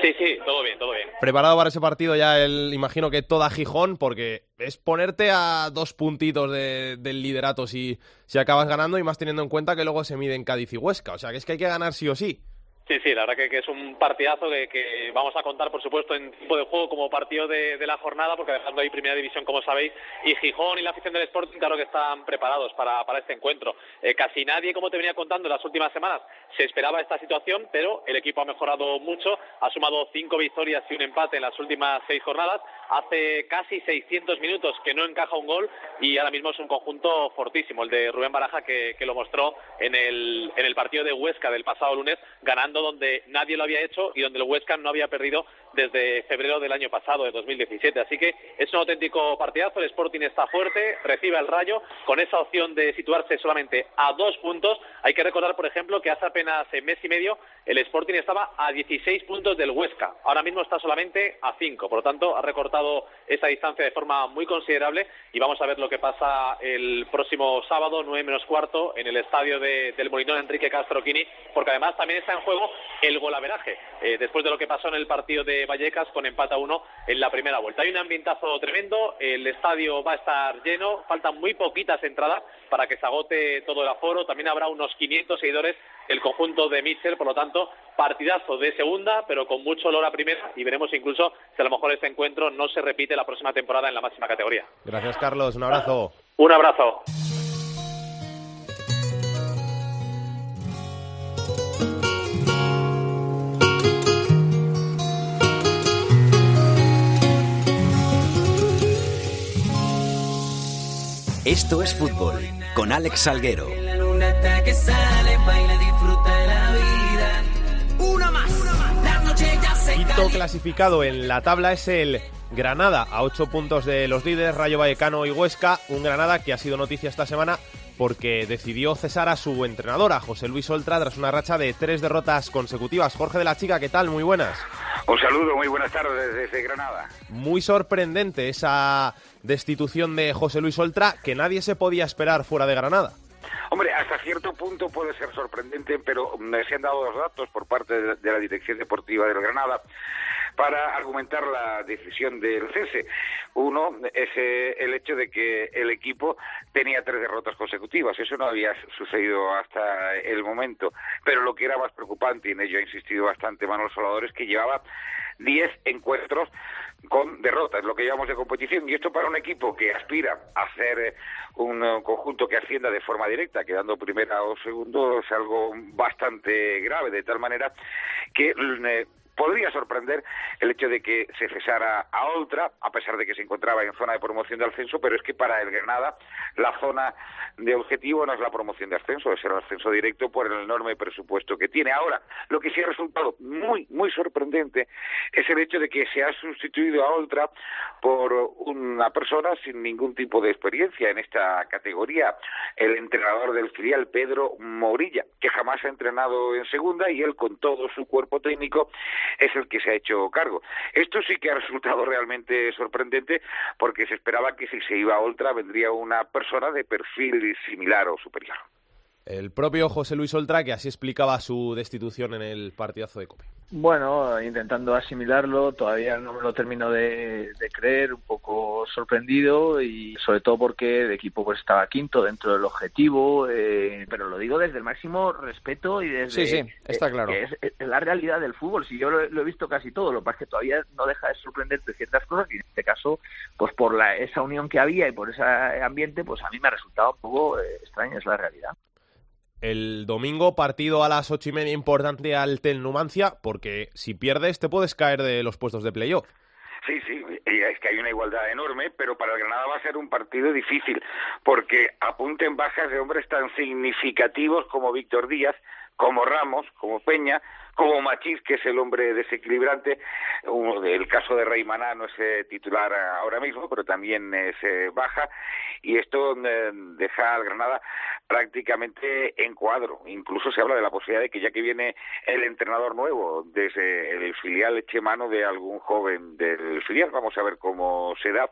Sí, sí, todo bien, todo bien. Preparado para ese partido ya, el, imagino que toda Gijón, porque es ponerte a dos puntitos de, del liderato si, si acabas ganando y más teniendo en cuenta que luego se miden Cádiz y Huesca. O sea, que es que hay que ganar sí o sí. Sí, sí, la verdad que, es un partidazo que, vamos a contar, por supuesto, en tiempo de juego como partido de, la jornada, porque dejando ahí Primera División, como sabéis, y Gijón y la afición del Sporting, claro que están preparados para, este encuentro. Eh, casi nadie, como te venía contando en las últimas semanas, se esperaba esta situación, pero el equipo ha mejorado mucho, ha sumado cinco victorias y un empate en las últimas seis jornadas, hace casi 600 minutos que no encaja un gol y ahora mismo es un conjunto fortísimo, el de Rubén Baraja, que, lo mostró en el partido de Huesca del pasado lunes, ganando donde nadie lo había hecho y donde el Huesca no había perdido desde febrero del año pasado, de 2017. Así que es un auténtico partidazo, el Sporting está fuerte, recibe el Rayo con esa opción de situarse solamente a dos puntos. Hay que recordar, por ejemplo, que hace apenas mes y medio el Sporting estaba a 16 puntos del Huesca. Ahora mismo está solamente a 5. Por lo tanto, ha recortado esa distancia de forma muy considerable y vamos a ver lo que pasa el próximo sábado, 9 menos cuarto, en el estadio del Molinón Enrique Castroquini, porque además también está en juego el golaveraje, eh, después de lo que pasó en el partido de Vallecas con empate a uno en la primera vuelta. Hay un ambientazo tremendo, el estadio va a estar lleno, faltan muy poquitas entradas para que se agote todo el aforo, también habrá unos 500 seguidores el conjunto de Mitchell, por lo tanto, partidazo de segunda, pero con mucho olor a primera y veremos incluso si a lo mejor este encuentro no se repite la próxima temporada en la máxima categoría. Gracias, Carlos. Un abrazo. Un abrazo. Esto es fútbol con Alex Salguero. Quinto clasificado en la tabla es el Granada, a ocho puntos de los líderes, Rayo Vallecano y Huesca. Un Granada que ha sido noticia esta semana porque decidió cesar a su entrenadora, José Luis Oltra, tras una racha de tres derrotas consecutivas. Jorge de la Chica, ¿qué tal? Muy buenas. Un saludo, muy buenas tardes desde Granada. Muy sorprendente esa destitución de José Luis Oltra, que nadie se podía esperar fuera de Granada. Hombre, hasta cierto punto puede ser sorprendente, pero me se han dado dos datos por parte de la Dirección Deportiva del Granada para argumentar la decisión del cese. Uno es eh, el hecho de que el equipo tenía tres derrotas consecutivas. Eso no había sucedido hasta el momento. Pero lo que era más preocupante, y en ello ha insistido bastante Manuel Salvador, es que llevaba diez encuentros con derrotas, lo que llamamos de competición. Y esto para un equipo que aspira a ser eh, un eh, conjunto que ascienda de forma directa, quedando primera o segundo, es algo bastante grave, de tal manera que podría sorprender el hecho de que se cesara a Oltra, a pesar de que se encontraba en zona de promoción de ascenso, pero es que para el Granada la zona de objetivo no es la promoción de ascenso, es el ascenso directo por el enorme presupuesto que tiene. Ahora, lo que sí ha resultado muy, muy sorprendente es el hecho de que se ha sustituido a Oltra por una persona sin ningún tipo de experiencia en esta categoría, el entrenador del filial, Pedro Morilla, que jamás ha entrenado en segunda y él con todo su cuerpo técnico es el que se ha hecho cargo. Esto sí que ha resultado realmente sorprendente porque se esperaba que si se iba a Oltra vendría una persona de perfil similar o superior. El propio José Luis Oltra, que así explicaba su destitución en el partidazo de Cope. Bueno, intentando asimilarlo, todavía no me lo termino de, creer, un poco sorprendido y sobre todo porque el equipo pues estaba quinto dentro del objetivo, eh, pero lo digo desde el máximo respeto y desde... Sí, sí, está claro. es, la realidad del fútbol, si yo lo, he visto casi todo, lo que pasa es que todavía no deja de sorprenderte ciertas cosas y en este caso, pues por la, esa unión que había y por ese ambiente, pues a mí me ha resultado un poco eh, extraña, es la realidad el domingo partido a las ocho y media importante al Tel Numancia, porque si pierdes te puedes caer de los puestos de playoff. Sí, sí, es que hay una igualdad enorme, pero para el Granada va a ser un partido difícil, porque apunten bajas de hombres tan significativos como Víctor Díaz, como Ramos, como Peña, como Machís, que es el hombre desequilibrante. El caso de Rey Maná no es eh, titular ahora mismo, pero también es eh, baja. Y esto eh, deja al Granada prácticamente en cuadro. Incluso se habla de la posibilidad de que ya que viene el entrenador nuevo desde el filial eche mano de algún joven del filial. Vamos a ver cómo se da,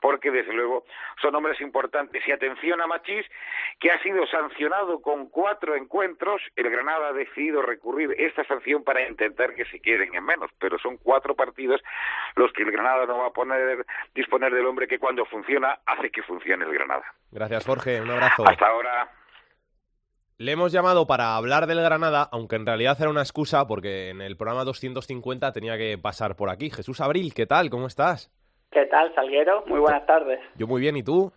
porque desde luego son hombres importantes. Y atención a Machís, que ha sido sancionado con cuatro encuentros. El Granada ha decidido recurrir esta sanción para intentar que se queden en menos, pero son cuatro partidos los que el Granada no va a poner disponer del hombre que cuando funciona hace que funcione el Granada. Gracias Jorge, un abrazo. Hasta ahora. Le hemos llamado para hablar del Granada, aunque en realidad era una excusa porque en el programa 250 tenía que pasar por aquí. Jesús Abril, ¿qué tal? ¿Cómo estás? ¿Qué tal, Salguero? Muy buenas tardes. Yo muy bien, ¿y tú?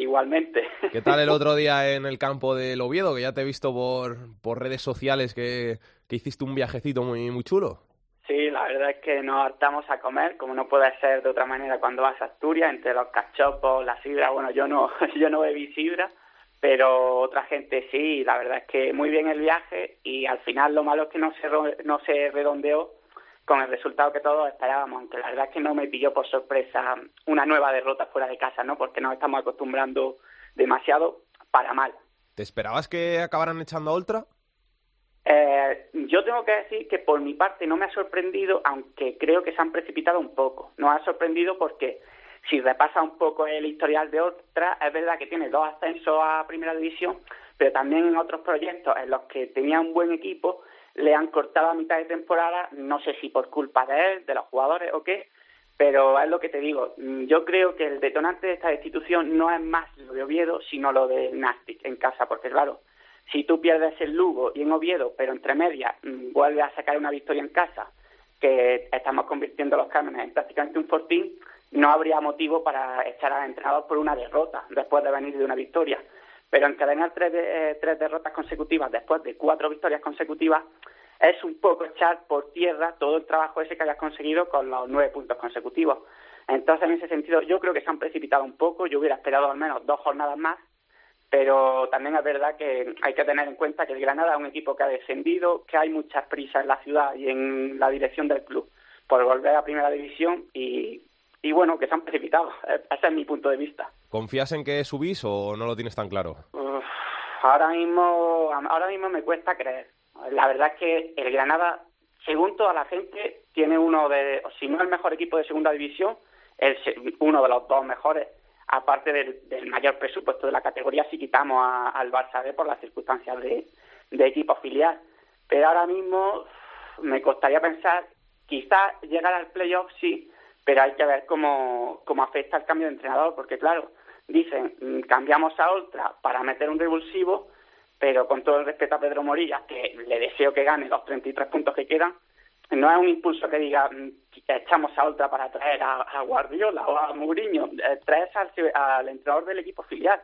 Igualmente. ¿Qué tal el otro día en el campo del Oviedo? Que ya te he visto por, por redes sociales que, que hiciste un viajecito muy, muy chulo. Sí, la verdad es que nos hartamos a comer, como no puede ser de otra manera cuando vas a Asturias, entre los cachopos, la sidra, bueno, yo no, yo no bebí sidra, pero otra gente sí, la verdad es que muy bien el viaje y al final lo malo es que no se, no se redondeó con el resultado que todos esperábamos, aunque la verdad es que no me pilló por sorpresa una nueva derrota fuera de casa, ¿no? Porque nos estamos acostumbrando demasiado para mal. ¿Te esperabas que acabaran echando a Ultra? Eh, yo tengo que decir que por mi parte no me ha sorprendido, aunque creo que se han precipitado un poco. No ha sorprendido porque si repasa un poco el historial de Ultra, es verdad que tiene dos ascensos a Primera División, pero también en otros proyectos en los que tenía un buen equipo le han cortado a mitad de temporada, no sé si por culpa de él, de los jugadores o qué, pero es lo que te digo, yo creo que el detonante de esta destitución no es más lo de Oviedo, sino lo de Nastic en casa, porque claro, si tú pierdes el Lugo y en Oviedo, pero entre medias mm, vuelves a sacar una victoria en casa, que estamos convirtiendo los Cármenes en prácticamente un fortín, no habría motivo para echar al entrenador por una derrota después de venir de una victoria. Pero encadenar tres, eh, tres derrotas consecutivas después de cuatro victorias consecutivas es un poco echar por tierra todo el trabajo ese que hayas conseguido con los nueve puntos consecutivos. Entonces, en ese sentido, yo creo que se han precipitado un poco. Yo hubiera esperado al menos dos jornadas más pero también es verdad que hay que tener en cuenta que el Granada es un equipo que ha descendido, que hay muchas prisas en la ciudad y en la dirección del club por volver a Primera División y, y bueno, que se han precipitado. Ese es mi punto de vista. ¿Confías en que subís o no lo tienes tan claro? ahora mismo, ahora mismo me cuesta creer. La verdad es que el Granada, según toda la gente, tiene uno de, si no el mejor equipo de Segunda División, es uno de los dos mejores aparte del, mayor presupuesto de la categoría si quitamos al Barça B por las circunstancias de, equipo filial. Pero ahora mismo me costaría pensar, quizás llegar al playoff sí, pero hay que ver cómo, cómo afecta el cambio de entrenador, porque claro, dicen, mm, cambiamos a Ultra para meter un revulsivo, pero con todo el respeto a Pedro Morilla, que le deseo que gane los 33 puntos que quedan, no es un impulso que diga mm, echamos a otra para traer a, Guardiola o a Mourinho, eh, traes al, entrenador del equipo filial.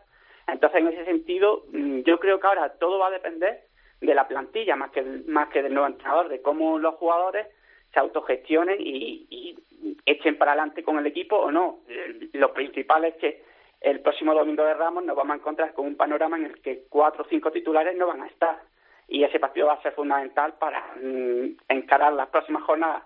Entonces, en ese sentido, mm, yo creo que ahora todo va a depender de la plantilla más que, más que del nuevo entrenador, de cómo los jugadores se autogestionen y, y echen para adelante con el equipo o no. Lo principal es que el próximo domingo de Ramos nos vamos a encontrar con un panorama en el que cuatro o cinco titulares no van a estar. Y ese partido va a ser fundamental para mm, encarar las próximas jornadas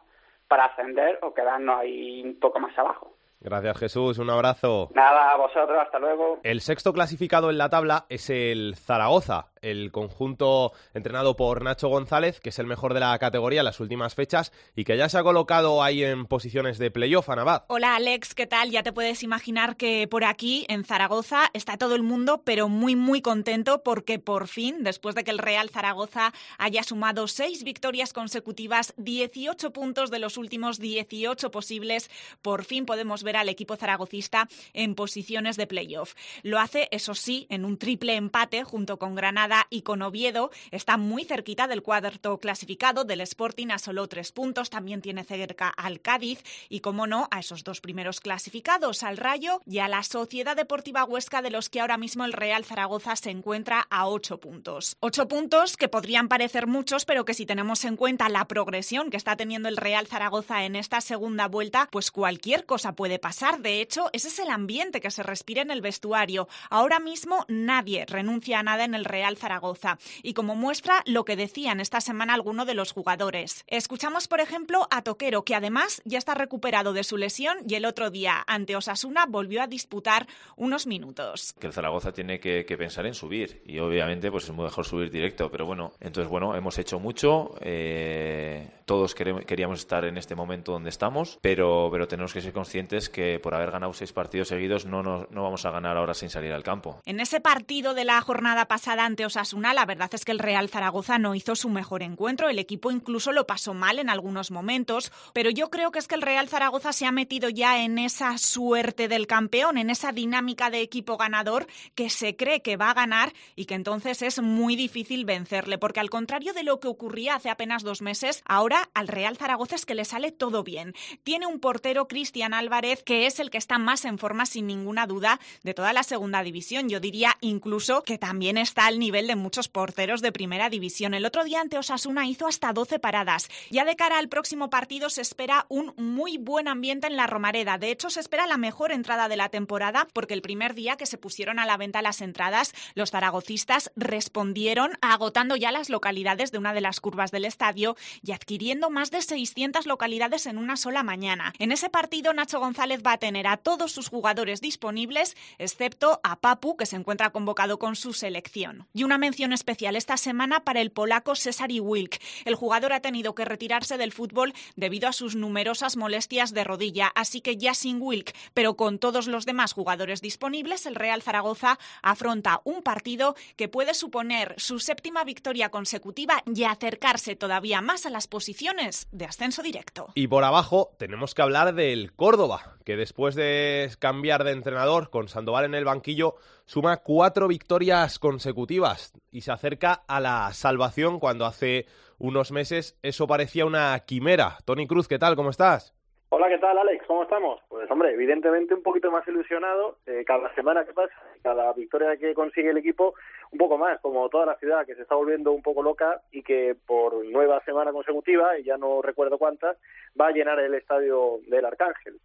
para ascender o quedarnos ahí un poco más abajo. Gracias Jesús, un abrazo. Nada, a vosotros, hasta luego. El sexto clasificado en la tabla es el Zaragoza, el conjunto entrenado por Nacho González, que es el mejor de la categoría en las últimas fechas y que ya se ha colocado ahí en posiciones de playoff, Anabad. Hola Alex, ¿qué tal? Ya te puedes imaginar que por aquí, en Zaragoza, está todo el mundo, pero muy, muy contento porque por fin, después de que el Real Zaragoza haya sumado seis victorias consecutivas, 18 puntos de los últimos 18 posibles, por fin podemos al equipo zaragocista en posiciones de playoff. Lo hace, eso sí, en un triple empate junto con Granada y con Oviedo. Está muy cerquita del cuarto clasificado del Sporting a solo tres puntos. También tiene cerca al Cádiz y, como no, a esos dos primeros clasificados, al Rayo y a la Sociedad Deportiva Huesca, de los que ahora mismo el Real Zaragoza se encuentra a ocho puntos. Ocho puntos que podrían parecer muchos, pero que si tenemos en cuenta la progresión que está teniendo el Real Zaragoza en esta segunda vuelta, pues cualquier cosa puede pasar. De hecho, ese es el ambiente que se respira en el vestuario. Ahora mismo nadie renuncia a nada en el Real Zaragoza. Y como muestra lo que decían esta semana algunos de los jugadores. Escuchamos, por ejemplo, a Toquero, que además ya está recuperado de su lesión y el otro día ante Osasuna volvió a disputar unos minutos. Que el Zaragoza tiene que, pensar en subir y obviamente pues es mejor subir directo, pero bueno, entonces bueno, hemos hecho mucho, eh, todos queríamos estar en este momento donde estamos, pero, pero tenemos que ser conscientes que por haber ganado seis partidos seguidos no, no, no vamos a ganar ahora sin salir al campo. En ese partido de la jornada pasada ante Osasuna, la verdad es que el Real Zaragoza no hizo su mejor encuentro, el equipo incluso lo pasó mal en algunos momentos, pero yo creo que es que el Real Zaragoza se ha metido ya en esa suerte del campeón, en esa dinámica de equipo ganador que se cree que va a ganar y que entonces es muy difícil vencerle, porque al contrario de lo que ocurría hace apenas dos meses, ahora al Real Zaragoza es que le sale todo bien. Tiene un portero, Cristian Álvarez, que es el que está más en forma sin ninguna duda de toda la segunda división. Yo diría incluso que también está al nivel de muchos porteros de primera división. El otro día ante Osasuna hizo hasta 12 paradas. Ya de cara al próximo partido se espera un muy buen ambiente en la Romareda. De hecho, se espera la mejor entrada de la temporada porque el primer día que se pusieron a la venta las entradas, los zaragocistas respondieron agotando ya las localidades de una de las curvas del estadio y adquiriendo más de 600 localidades en una sola mañana. En ese partido, Nacho González va a tener a todos sus jugadores disponibles, excepto a Papu, que se encuentra convocado con su selección. Y una mención especial esta semana para el polaco Cesar Wilk. El jugador ha tenido que retirarse del fútbol debido a sus numerosas molestias de rodilla, así que ya sin Wilk, pero con todos los demás jugadores disponibles, el Real Zaragoza afronta un partido que puede suponer su séptima victoria consecutiva y acercarse todavía más a las posiciones de ascenso directo. Y por abajo tenemos que hablar del Córdoba, que después de cambiar de entrenador con Sandoval en el banquillo, suma cuatro victorias consecutivas y se acerca a la salvación cuando hace unos meses eso parecía una quimera. Tony Cruz, ¿qué tal? ¿Cómo estás? Hola, ¿qué tal, Alex? ¿Cómo estamos? Pues, hombre, evidentemente un poquito más ilusionado. Eh, cada semana que pasa, cada victoria que consigue el equipo, un poco más, como toda la ciudad que se está volviendo un poco loca y que por nueva semana consecutiva, y ya no recuerdo cuántas, va a llenar el estadio del Arcángel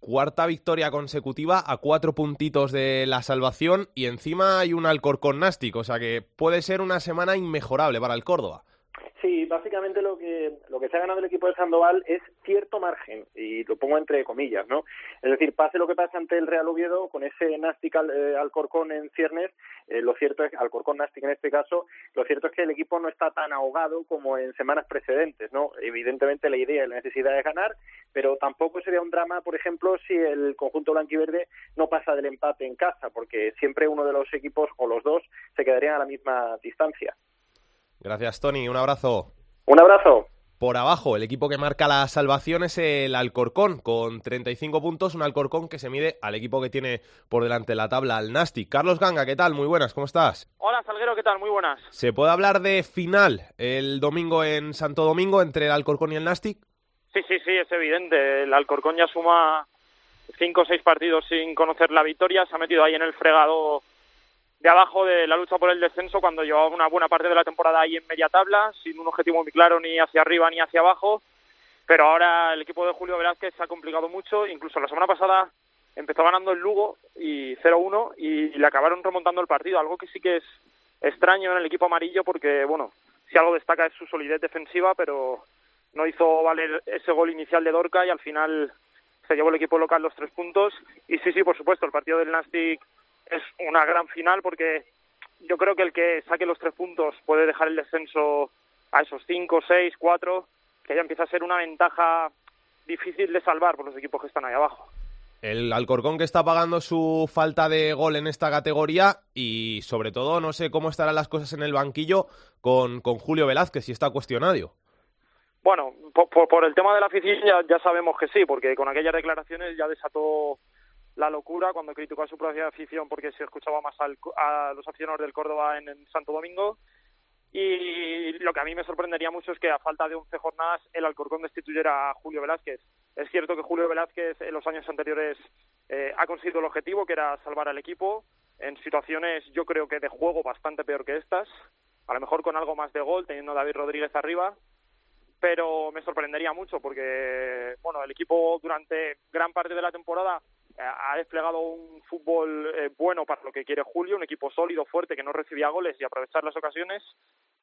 cuarta victoria consecutiva a cuatro puntitos de la salvación y encima hay un Alcorcón nástico, o sea que puede ser una semana inmejorable para el Córdoba. Sí, básicamente lo que lo que se ha ganado el equipo de Sandoval es cierto margen y lo pongo entre comillas, ¿no? Es decir, pase lo que pase ante el Real Oviedo con ese Nastic eh, Alcorcón en ciernes, eh, lo cierto es Alcorcón Nastic en este caso, lo cierto es que el equipo no está tan ahogado como en semanas precedentes, ¿no? Evidentemente la idea y la necesidad es ganar, pero tampoco sería un drama, por ejemplo, si el conjunto blanquiverde no pasa del empate en casa, porque siempre uno de los equipos o los dos se quedarían a la misma distancia. Gracias, Tony. Un abrazo. Un abrazo. Por abajo, el equipo que marca la salvación es el Alcorcón, con 35 puntos, un Alcorcón que se mide al equipo que tiene por delante la tabla, al Nasti. Carlos Ganga, ¿qué tal? Muy buenas, ¿cómo estás? Hola, Salguero, ¿qué tal? Muy buenas. ¿Se puede hablar de final el domingo en Santo Domingo entre el Alcorcón y el Nasti? Sí, sí, sí, es evidente. El Alcorcón ya suma cinco o seis partidos sin conocer la victoria, se ha metido ahí en el fregado de abajo de la lucha por el descenso cuando llevaba una buena parte de la temporada ahí en media tabla, sin un objetivo muy claro ni hacia arriba ni hacia abajo. pero ahora el equipo de Julio Velázquez se ha complicado mucho, incluso la semana pasada empezó ganando el Lugo y 0-1 y le acabaron remontando el partido, algo que sí que es extraño en el equipo amarillo porque, bueno, si algo destaca es su solidez defensiva, pero no hizo valer ese gol inicial de Dorca y al final se llevó el equipo local los tres puntos. Y sí, sí, por supuesto, el partido del Nastic es una gran final porque yo creo que el que saque los tres puntos puede dejar el descenso a esos cinco, seis, cuatro, que ya empieza a ser una ventaja difícil de salvar por los equipos que están ahí abajo. El Alcorcón que está pagando su falta de gol en esta categoría y sobre todo no sé cómo estarán las cosas en el banquillo con, con Julio Velázquez, si está cuestionado. Bueno, por, por, el tema de la afición ya, ya, sabemos que sí, porque con aquellas declaraciones ya desató la locura cuando criticó a su propia afición porque se escuchaba más al, a los aficionados del Córdoba en, Santo Domingo. Y lo que a mí me sorprendería mucho es que a falta de 11 jornadas el Alcorcón destituyera a Julio Velázquez. Es cierto que Julio Velázquez en los años anteriores eh, ha conseguido el objetivo, que era salvar al equipo, en situaciones yo creo que de juego bastante peor que estas, a lo mejor con algo más de gol, teniendo a David Rodríguez arriba, pero me sorprendería mucho porque bueno el equipo durante gran parte de la temporada ha desplegado un fútbol eh, bueno para lo que quiere Julio, un equipo sólido, fuerte, que no recibía goles y aprovechar las ocasiones.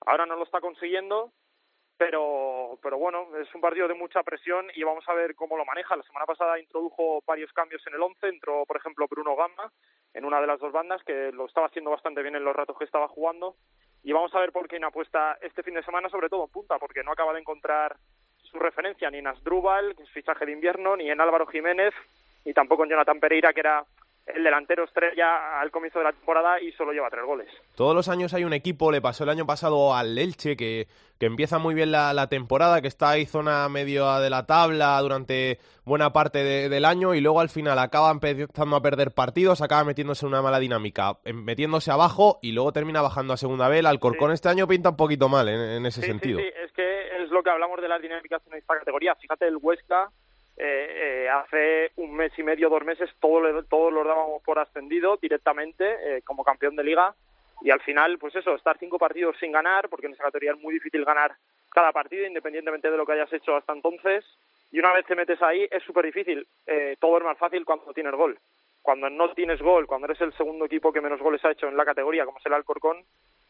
Ahora no lo está consiguiendo, pero, pero bueno, es un partido de mucha presión y vamos a ver cómo lo maneja. La semana pasada introdujo varios cambios en el once, entró por ejemplo Bruno Gamba en una de las dos bandas, que lo estaba haciendo bastante bien en los ratos que estaba jugando. Y vamos a ver por qué apuesta este fin de semana, sobre todo en punta, porque no acaba de encontrar su referencia ni en Asdrúbal, que es fichaje de invierno, ni en Álvaro Jiménez, y tampoco en Jonathan Pereira, que era el delantero estrella al comienzo de la temporada y solo lleva tres goles. Todos los años hay un equipo, le pasó el año pasado al Elche, que, que empieza muy bien la, la, temporada, que está ahí zona medio de la tabla durante buena parte de, del año y luego al final acaba empezando a perder partidos, acaba metiéndose en una mala dinámica, em, metiéndose abajo y luego termina bajando a segunda vez. El Alcorcón sí. este año pinta un poquito mal en, en ese sí, sentido. Sí, es que es lo que hablamos de las dinámicas en esta categoría. Fíjate, el Huesca eh, eh, hace un mes y medio, dos meses, todos todo lo dábamos por ascendido directamente eh, como campeón de liga y al final, pues eso, estar cinco partidos sin ganar, porque en esa categoría es muy difícil ganar cada partido, independientemente de lo que hayas hecho hasta entonces, y una vez te metes ahí es súper difícil. Eh, todo es más fácil cuando tienes gol. Cuando no tienes gol, cuando eres el segundo equipo que menos goles ha hecho en la categoría, como es el Alcorcón,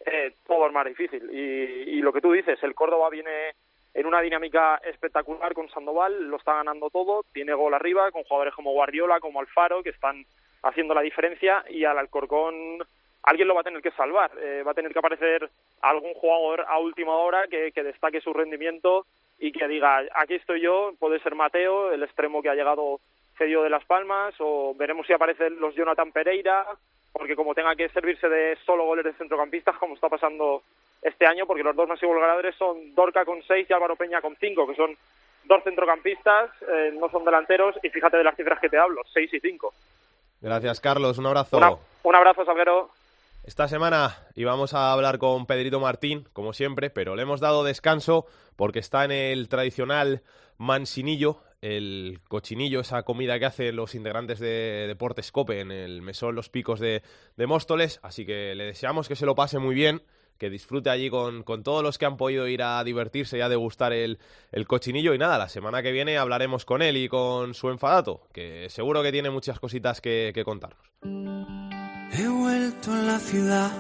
eh, todo es más difícil. Y, y lo que tú dices, el Córdoba viene en una dinámica espectacular con Sandoval, lo está ganando todo, tiene gol arriba, con jugadores como Guardiola, como Alfaro, que están haciendo la diferencia, y al Alcorcón alguien lo va a tener que salvar, eh, va a tener que aparecer algún jugador a última hora que, que destaque su rendimiento y que diga, aquí estoy yo, puede ser Mateo, el extremo que ha llegado cedido de Las Palmas, o veremos si aparecen los Jonathan Pereira, porque como tenga que servirse de solo goles de centrocampistas, como está pasando este año, porque los dos máximos ganadores son Dorca con seis y Álvaro Peña con cinco, que son dos centrocampistas, eh, no son delanteros, y fíjate de las cifras que te hablo, seis y cinco. Gracias, Carlos. Un abrazo. Una, un abrazo, Salguero. Esta semana íbamos a hablar con Pedrito Martín, como siempre, pero le hemos dado descanso porque está en el tradicional mansinillo, el cochinillo, esa comida que hacen los integrantes de Deportes Cope en el mesón Los Picos de, de Móstoles, así que le deseamos que se lo pase muy bien que disfrute allí con, con, todos los que han podido ir a divertirse y a degustar el, el, cochinillo. Y nada, la semana que viene hablaremos con él y con su enfadato, que seguro que tiene muchas cositas que, que contarnos. He vuelto a la ciudad.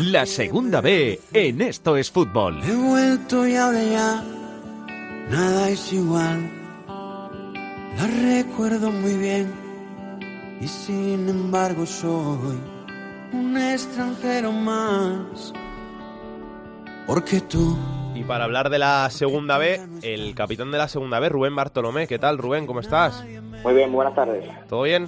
La segunda B en Esto es Fútbol. He vuelto y ahora ya nada es igual. La recuerdo muy bien y sin embargo soy un extranjero más. Porque tú. Y para hablar de la segunda B, el capitán de la segunda B, Rubén Bartolomé. ¿Qué tal, Rubén? ¿Cómo estás? Muy bien, buenas tardes. ¿Todo bien?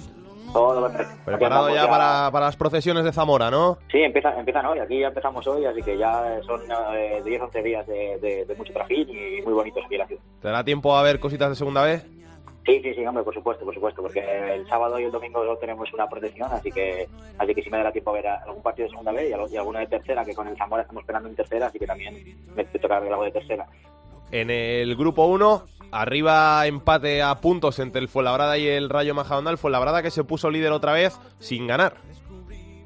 Todo Preparado ya, ya, Para, para las procesiones de Zamora, ¿no? Sí, empieza, empiezan hoy. Aquí ya empezamos hoy, así que ya son eh, 10 11 días de, de, de, mucho trajín y muy bonitos aquí en la ciudad. ¿Te da tiempo a ver cositas de segunda vez? Sí, sí, sí, hombre, por supuesto, por supuesto, porque el sábado y el domingo tenemos una protección, así que así que sí me dará tiempo a ver algún partido de segunda vez y, alguno de tercera, que con el Zamora estamos esperando en tercera, así que también me toca ver algo de tercera. En el grupo 1, arriba empate a puntos entre el Fuenlabrada y el Rayo Majadahonda, el Fuenlabrada que se puso líder otra vez sin ganar.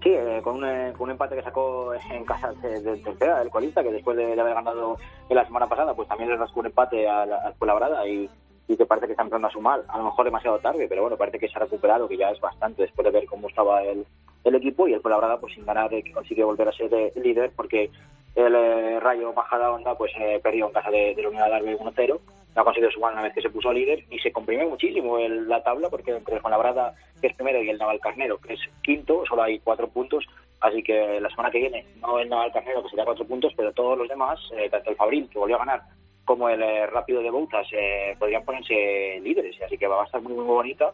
Sí, eh, con, un, eh, con un empate que sacó en casa de, de tercera, del colista, que después de, de haber ganado en la semana pasada, pues también le rascó un empate a la, a Fuenlabrada y, y que parece que está empezando a sumar, a lo mejor demasiado tarde, pero bueno, parece que se ha recuperado, que ya es bastante después de ver cómo estaba el, el equipo y el Fuenlabrada, pues sin ganar, eh, que consigue volver a ser eh, líder, porque el eh, Rayo Majada Onda pues eh, perdió en casa de, de la Unidad de Darbe 1-0, no ha conseguido sumar una vez que se puso líder y se comprime muchísimo la tabla porque entre el Fuenlabrada, que es primero, y el Navalcarnero, que es quinto, solo hay cuatro puntos, así que la semana que viene, no el Navalcarnero, que sería cuatro puntos, pero todos los demás, eh, tanto el Fabril, que volvió a ganar, como el eh, Rápido de Boutas, eh, podrían ponerse líderes, así que va a estar muy, muy bonita.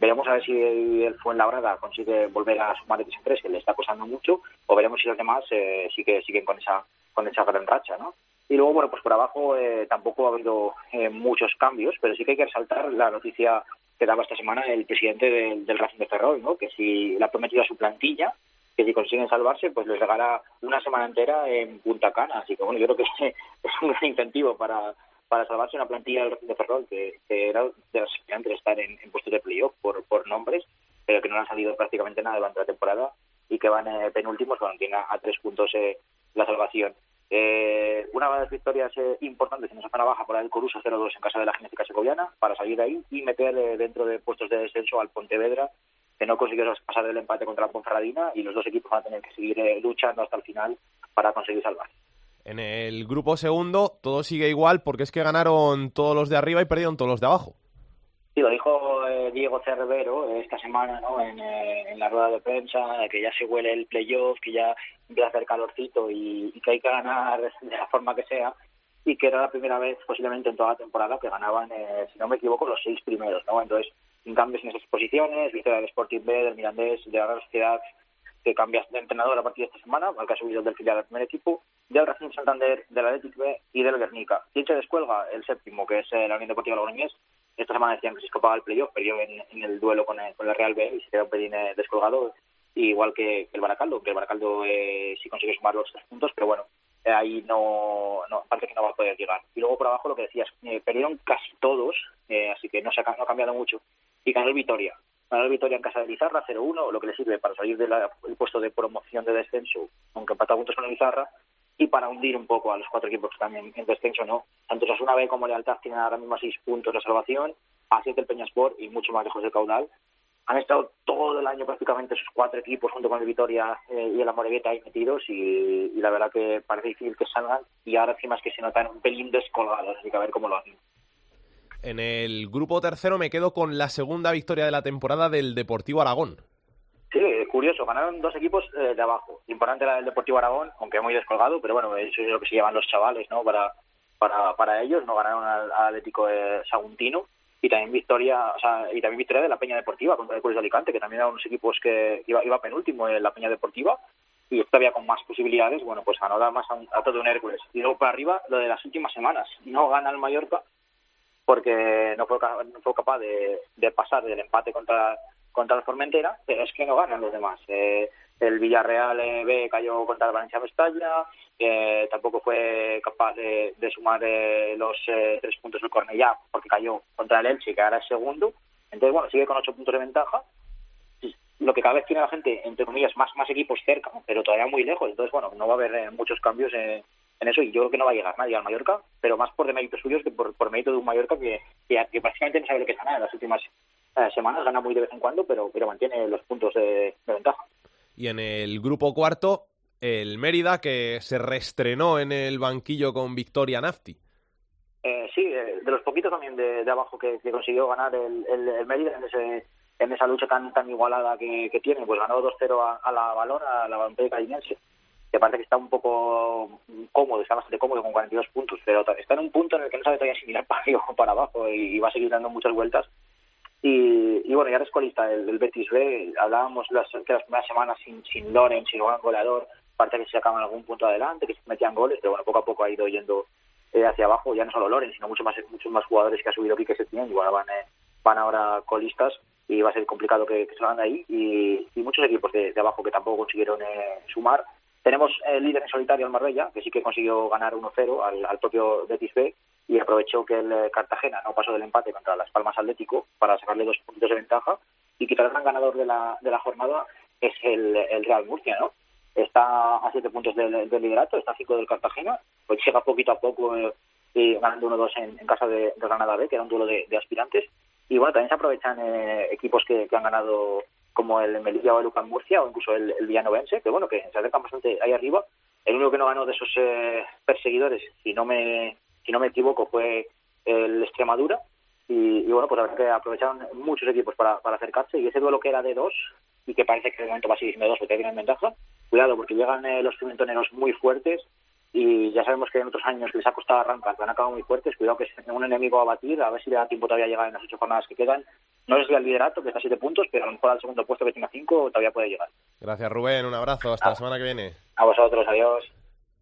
Veremos a ver si el, el Fuenlabrada consigue volver a sumar de 3 que le está costando mucho, o veremos si los demás eh, sí que siguen con esa, con esa gran racha, ¿no? Y luego, bueno, pues por abajo eh, tampoco ha habido eh, muchos cambios, pero sí que hay que resaltar la noticia que daba esta semana el presidente del, del Racing de Ferrol, ¿no? Que si le ha prometido a su plantilla que si consiguen salvarse, pues les regala una semana entera en Punta Cana. Así que, bueno, yo creo que es un gran incentivo para, para salvarse una plantilla de Ferrol que, era de las aspirantes de estar en, puestos de playoff por, por nombres, pero que no le ha salido prácticamente nada durante la temporada y que van eh, penúltimos, bueno, tiene a, a tres puntos eh, la salvación. Eh, una de las victorias eh, importantes en esa zona baja por el Coruso 0-2 en casa de la Genética Segoviana para salir de ahí y meter eh, dentro de puestos de descenso al Pontevedra que no consiguió pasar del empate contra la Ponferradina y los dos equipos van a tener que seguir eh, luchando hasta el final para conseguir salvar. En el grupo segundo todo sigue igual porque es que ganaron todos los de arriba y perdieron todos los de abajo. Sí, lo dijo eh, Diego Cervero eh, esta semana ¿no? en, eh, en la rueda de prensa, que ya se huele el playoff, que ya empieza a hacer calorcito y, y que hay que ganar de la forma que sea y que era la primera vez posiblemente en toda la temporada que ganaban, eh, si no me equivoco, los seis primeros. ¿no? Entonces, cambios en esas posiciones, victoria del Sporting B, del Mirandés, de la Real Sociedad, que cambias de entrenador a partir de esta semana, al que ha subido del filial al primer equipo, del Racing Santander, del Athletic B y del Guernica. ¿Quién se descuelga? El séptimo, que es eh, la Unión Deportiva Logroñés. Esta semana decían que se escapaba el playoff, perdió en, en el duelo con el, con el Real B y se quedó un pelín eh, descolgado, igual que, el Baracaldo, que el Baracaldo eh, sí consigue sumar los tres puntos, pero bueno, eh, ahí no, no, parece que no va a poder llegar. Y luego por abajo lo que decías, eh, perdieron casi todos, así que no, se ha, no ha cambiado mucho, y ganó el Vitoria. Ganó el Vitoria en casa de Lizarra 0-1, lo que le sirve para salir del puesto de promoción de descenso, aunque empató puntos con Lizarra, y para hundir un poco a los cuatro equipos que están en, en descenso, ¿no? Tanto Sasuna B como Lealtad tienen ahora mismo seis puntos de salvación, a siete el Peñasport y mucho más lejos del caudal. Han estado todo el año prácticamente esos cuatro equipos junto con el Vitoria eh, y el Amorebieta ahí metidos y, y, la verdad que parece difícil que salgan y ahora encima es que se notan un pelín descolgados, así que a ver cómo lo hacen. En el grupo tercero me quedo con la segunda victoria de la temporada del Deportivo Aragón. Sí, curioso, ganaron dos equipos eh, de abajo. Importante la del Deportivo Aragón, aunque muy descolgado, pero bueno, eso es lo que se llevan los chavales, ¿no? Para, para, para ellos, no ganaron al, al Atlético eh, Saguntino y también victoria, o sea, y también victoria de la Peña Deportiva contra el Cruz de Alicante, que también eran unos equipos que iba, iba penúltimo en la Peña Deportiva y todavía con más posibilidades, bueno, pues ganó más a, a, todo un Hércules. Y luego para arriba, lo de las últimas semanas, no gana el Mallorca porque no fue, no fue capaz de, de pasar del empate contra contra el Formentera, pero es que no ganan los demás. Eh, el Villarreal eh, B cayó contra el Valencia Mestalla, eh, tampoco fue capaz de, de sumar eh, los eh, tres puntos del Cornellá porque cayó contra el Elche, que ahora es segundo. Entonces, bueno, sigue con ocho puntos de ventaja. Lo que cada vez tiene la gente, entre comillas, más, más equipos cerca, pero todavía muy lejos. Entonces, bueno, no va a haber eh, muchos cambios en eso y yo creo que no va a llegar nadie al Mallorca, pero más por deméritos suyos que por, por mérito de un Mallorca que, que, que prácticamente no sabe lo que es ganar en las últimas eh, semanas, gana muy de vez en cuando, pero, pero mantiene los puntos de, de ventaja. Y en el grupo cuarto, el Mérida, que se reestrenó en el banquillo con Victoria Nafti. Eh, sí, eh, de los poquitos también de, de abajo que, que, consiguió ganar el, el, el, Mérida en, ese, en esa lucha tan tan igualada que, que tiene, pues ganó 2-0 a, a, la Valor, a la Balompié Calinense, que parece que está un poco cómodo, está bastante cómodo con 42 puntos, pero está en un punto en el que no sabe todavía si mirar para arriba o para abajo y, va a seguir dando muchas vueltas. Y, y, bueno, ya eres colista el, el, Betis B, hablábamos las, que las primeras semanas sin, sin Loren, sin gran goleador, parece que se sacaban algún punto adelante, que se metían goles, pero bueno, poco a poco ha ido yendo eh, hacia abajo, ya no solo Loren, sino muchos más muchos más jugadores que ha subido Quique Setién, y bueno, van, eh, van ahora colistas y va a ser complicado que, que salgan de ahí, y, y muchos equipos de, de, abajo que tampoco consiguieron eh, sumar. Tenemos el líder en solitario, el Marbella, que sí que consiguió ganar 1-0 al, al propio Betis B, y aprovechó que el Cartagena no pasó del empate contra Las Palmas Atlético para sacarle dos puntos de ventaja y quitar al gran ganador de la, de la jornada es el, el Real Murcia, ¿no? Está a siete puntos del, liderato, está a cinco del Cartagena, pues llega poquito a poco eh, ganando 1-2 en, en, casa de, de, Granada B, que era un duelo de, de aspirantes. Y bueno, también se aprovechan eh, equipos que, que, han ganado como el Melilla o el Ucan Murcia o incluso el, el Villanovense, que bueno, que se acercan bastante ahí arriba. El único que no ganó de esos eh, perseguidores, si no me si no me equivoco, fue el Extremadura. Y, y, bueno, pues la verdad que aprovecharon muchos equipos para, para acercarse. Y ese duelo que era de dos, y que parece que de momento va a seguir siendo dos porque tienen ventaja, cuidado, porque llegan eh, los pimentoneros muy fuertes. Y ya sabemos que en otros años les ha costado arrancar, que han acabado muy fuertes. Cuidado que es un enemigo a batir, a ver si le da tiempo todavía a llegar en las ocho jornadas que quedan. No es el liderato, que está a siete puntos, pero a lo mejor al segundo puesto que tenga cinco todavía puede llegar. Gracias, Rubén. Un abrazo. Hasta ah. la semana que viene. A vosotros. Adiós.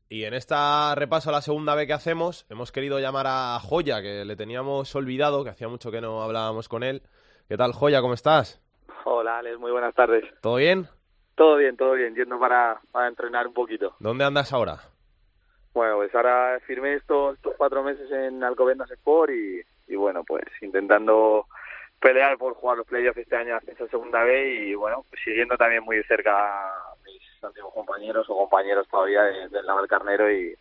Y en esta repaso a la segunda vez que hacemos, hemos querido llamar a Joya, que le teníamos olvidado, que hacía mucho que no hablábamos con él. ¿Qué tal, Joya? ¿Cómo estás? Hola, Alex. Muy buenas tardes. ¿Todo bien? Todo bien, todo bien. Yendo para, para entrenar un poquito. ¿Dónde andas ahora? Bueno, pues ahora firmé estos, estos cuatro meses en Alcobendas Sport y, y bueno, pues intentando pelear por jugar los playoffs este año en esa segunda vez y bueno, pues siguiendo también muy de cerca a mis antiguos compañeros o compañeros todavía del de Naval Carnero y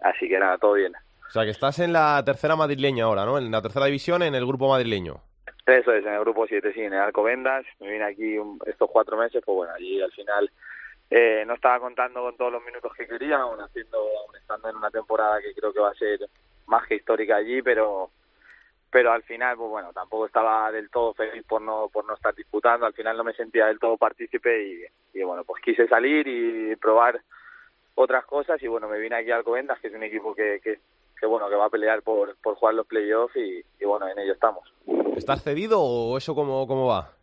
así que nada, todo bien. O sea que estás en la tercera madrileña ahora, ¿no? En la tercera división en el grupo madrileño. Eso es, en el grupo 7, sí, en el Alcobendas. Me vine aquí un, estos cuatro meses, pues bueno, allí al final eh, no estaba contando con todos los minutos que quería, aún haciendo, aún estando en una temporada que creo que va a ser más que histórica allí, pero pero al final pues bueno tampoco estaba del todo feliz por no por no estar disputando al final no me sentía del todo partícipe y, y bueno pues quise salir y probar otras cosas y bueno me vine aquí al Alcobendas que es un equipo que, que, que bueno que va a pelear por, por jugar los playoffs y, y bueno en ello estamos ¿Estás cedido o eso cómo, cómo va?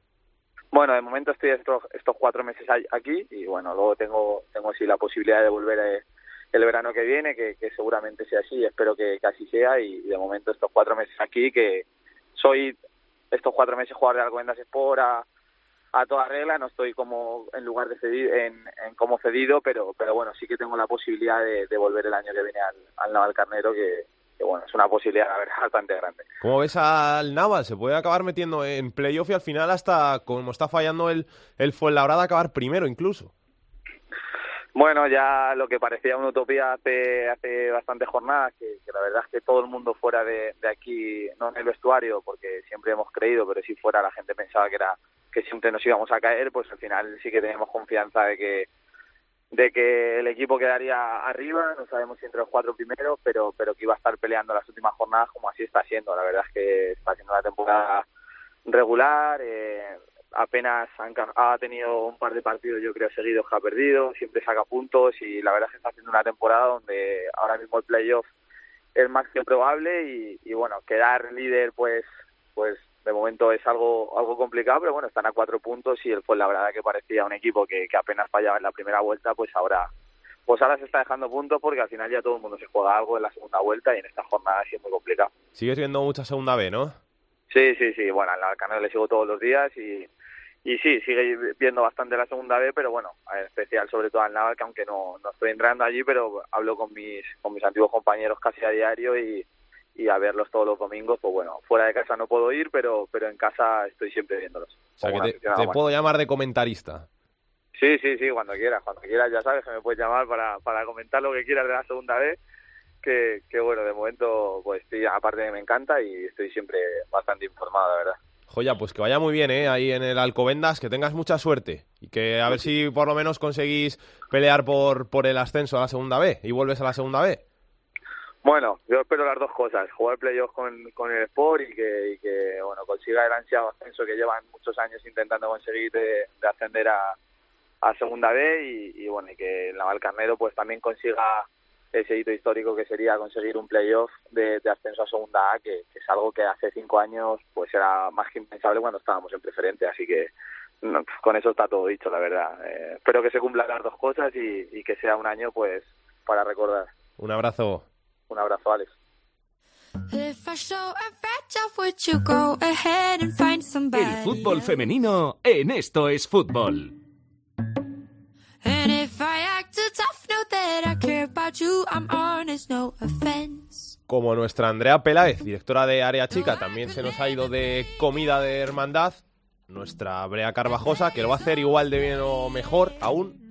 Bueno, de momento estoy estos, estos cuatro meses aquí y bueno, luego tengo, tengo sí la posibilidad de volver eh, el verano que viene, que, que seguramente sea así, espero que, así sea y de momento estos cuatro meses aquí, que soy estos cuatro meses jugar de Alcobendas Sport a, a toda regla, no estoy como en lugar de cedido, en, en como cedido, pero pero bueno, sí que tengo la posibilidad de, de volver el año que viene al, al Naval Carnero, que, que bueno, es una posibilidad la verdad, bastante grande. ¿Cómo ves al Naval? ¿Se puede acabar metiendo en playoff y al final hasta, como está fallando el, el Fuenlabrada, acabar primero incluso? Bueno, ya lo que parecía una utopía hace, hace bastantes jornadas, que, que la verdad es que todo el mundo fuera de, de, aquí, no en el vestuario, porque siempre hemos creído, pero si fuera la gente pensaba que era que siempre nos íbamos a caer, pues al final sí que tenemos confianza de que de que el equipo quedaría arriba, no sabemos si entre los cuatro primeros, pero pero que iba a estar peleando las últimas jornadas como así está siendo. La verdad es que está siendo una temporada regular, eh, apenas han, ha tenido un par de partidos yo creo seguidos que ha perdido, siempre saca puntos y la verdad es que está haciendo una temporada donde ahora mismo el playoff es más que probable y, y bueno, quedar líder pues pues de momento es algo algo complicado, pero bueno, están a cuatro puntos y el verdad que parecía un equipo que, que apenas fallaba en la primera vuelta, pues ahora pues ahora se está dejando puntos porque al final ya todo el mundo se juega algo en la segunda vuelta y en esta jornada sí es muy complicado. Sigues viendo mucha segunda B, ¿no? Sí, sí, sí, bueno, al canal le sigo todos los días y, y sí, sigue viendo bastante la segunda B, pero bueno, en especial sobre todo al Naval, que aunque no, no estoy entrando allí, pero hablo con mis, con mis antiguos compañeros casi a diario y, y a verlos todos los domingos, pues bueno, fuera de casa no puedo ir, pero pero en casa estoy siempre viéndolos. O sea, que te, te puedo llamar de comentarista. Sí, sí, sí, cuando quieras, cuando quieras ya sabes que me puedes llamar para, para comentar lo que quieras de la segunda vez, que, que bueno, de momento pues estoy, aparte me encanta y estoy siempre bastante informado, la verdad. Joya, pues que vaya muy bien, ¿eh? Ahí en el Alcobendas, que tengas mucha suerte y que a ver si por lo menos conseguís pelear por, por el ascenso a la segunda B y vuelves a la segunda B. Bueno, yo espero las dos cosas, jugar playoffs con, con el Sport y que, bueno consiga el ansiado ascenso que llevan muchos años intentando conseguir de, de ascender a, segunda B y, bueno y que el Naval Carnero pues también consiga ese hito histórico que sería conseguir un playoff de, de ascenso a segunda A que, es algo que hace cinco años pues era más que impensable cuando estábamos en preferente. Así que con eso está todo dicho la verdad. Eh, espero que se cumplan las dos cosas y, y que sea un año pues para recordar. Un abrazo un abrazo, Alex. El fútbol femenino en esto es fútbol. Como nuestra Andrea Peláez, directora de Área Chica, también se nos ha ido de comida de hermandad, nuestra Brea Carvajosa, que lo va a hacer igual de bien o mejor aún.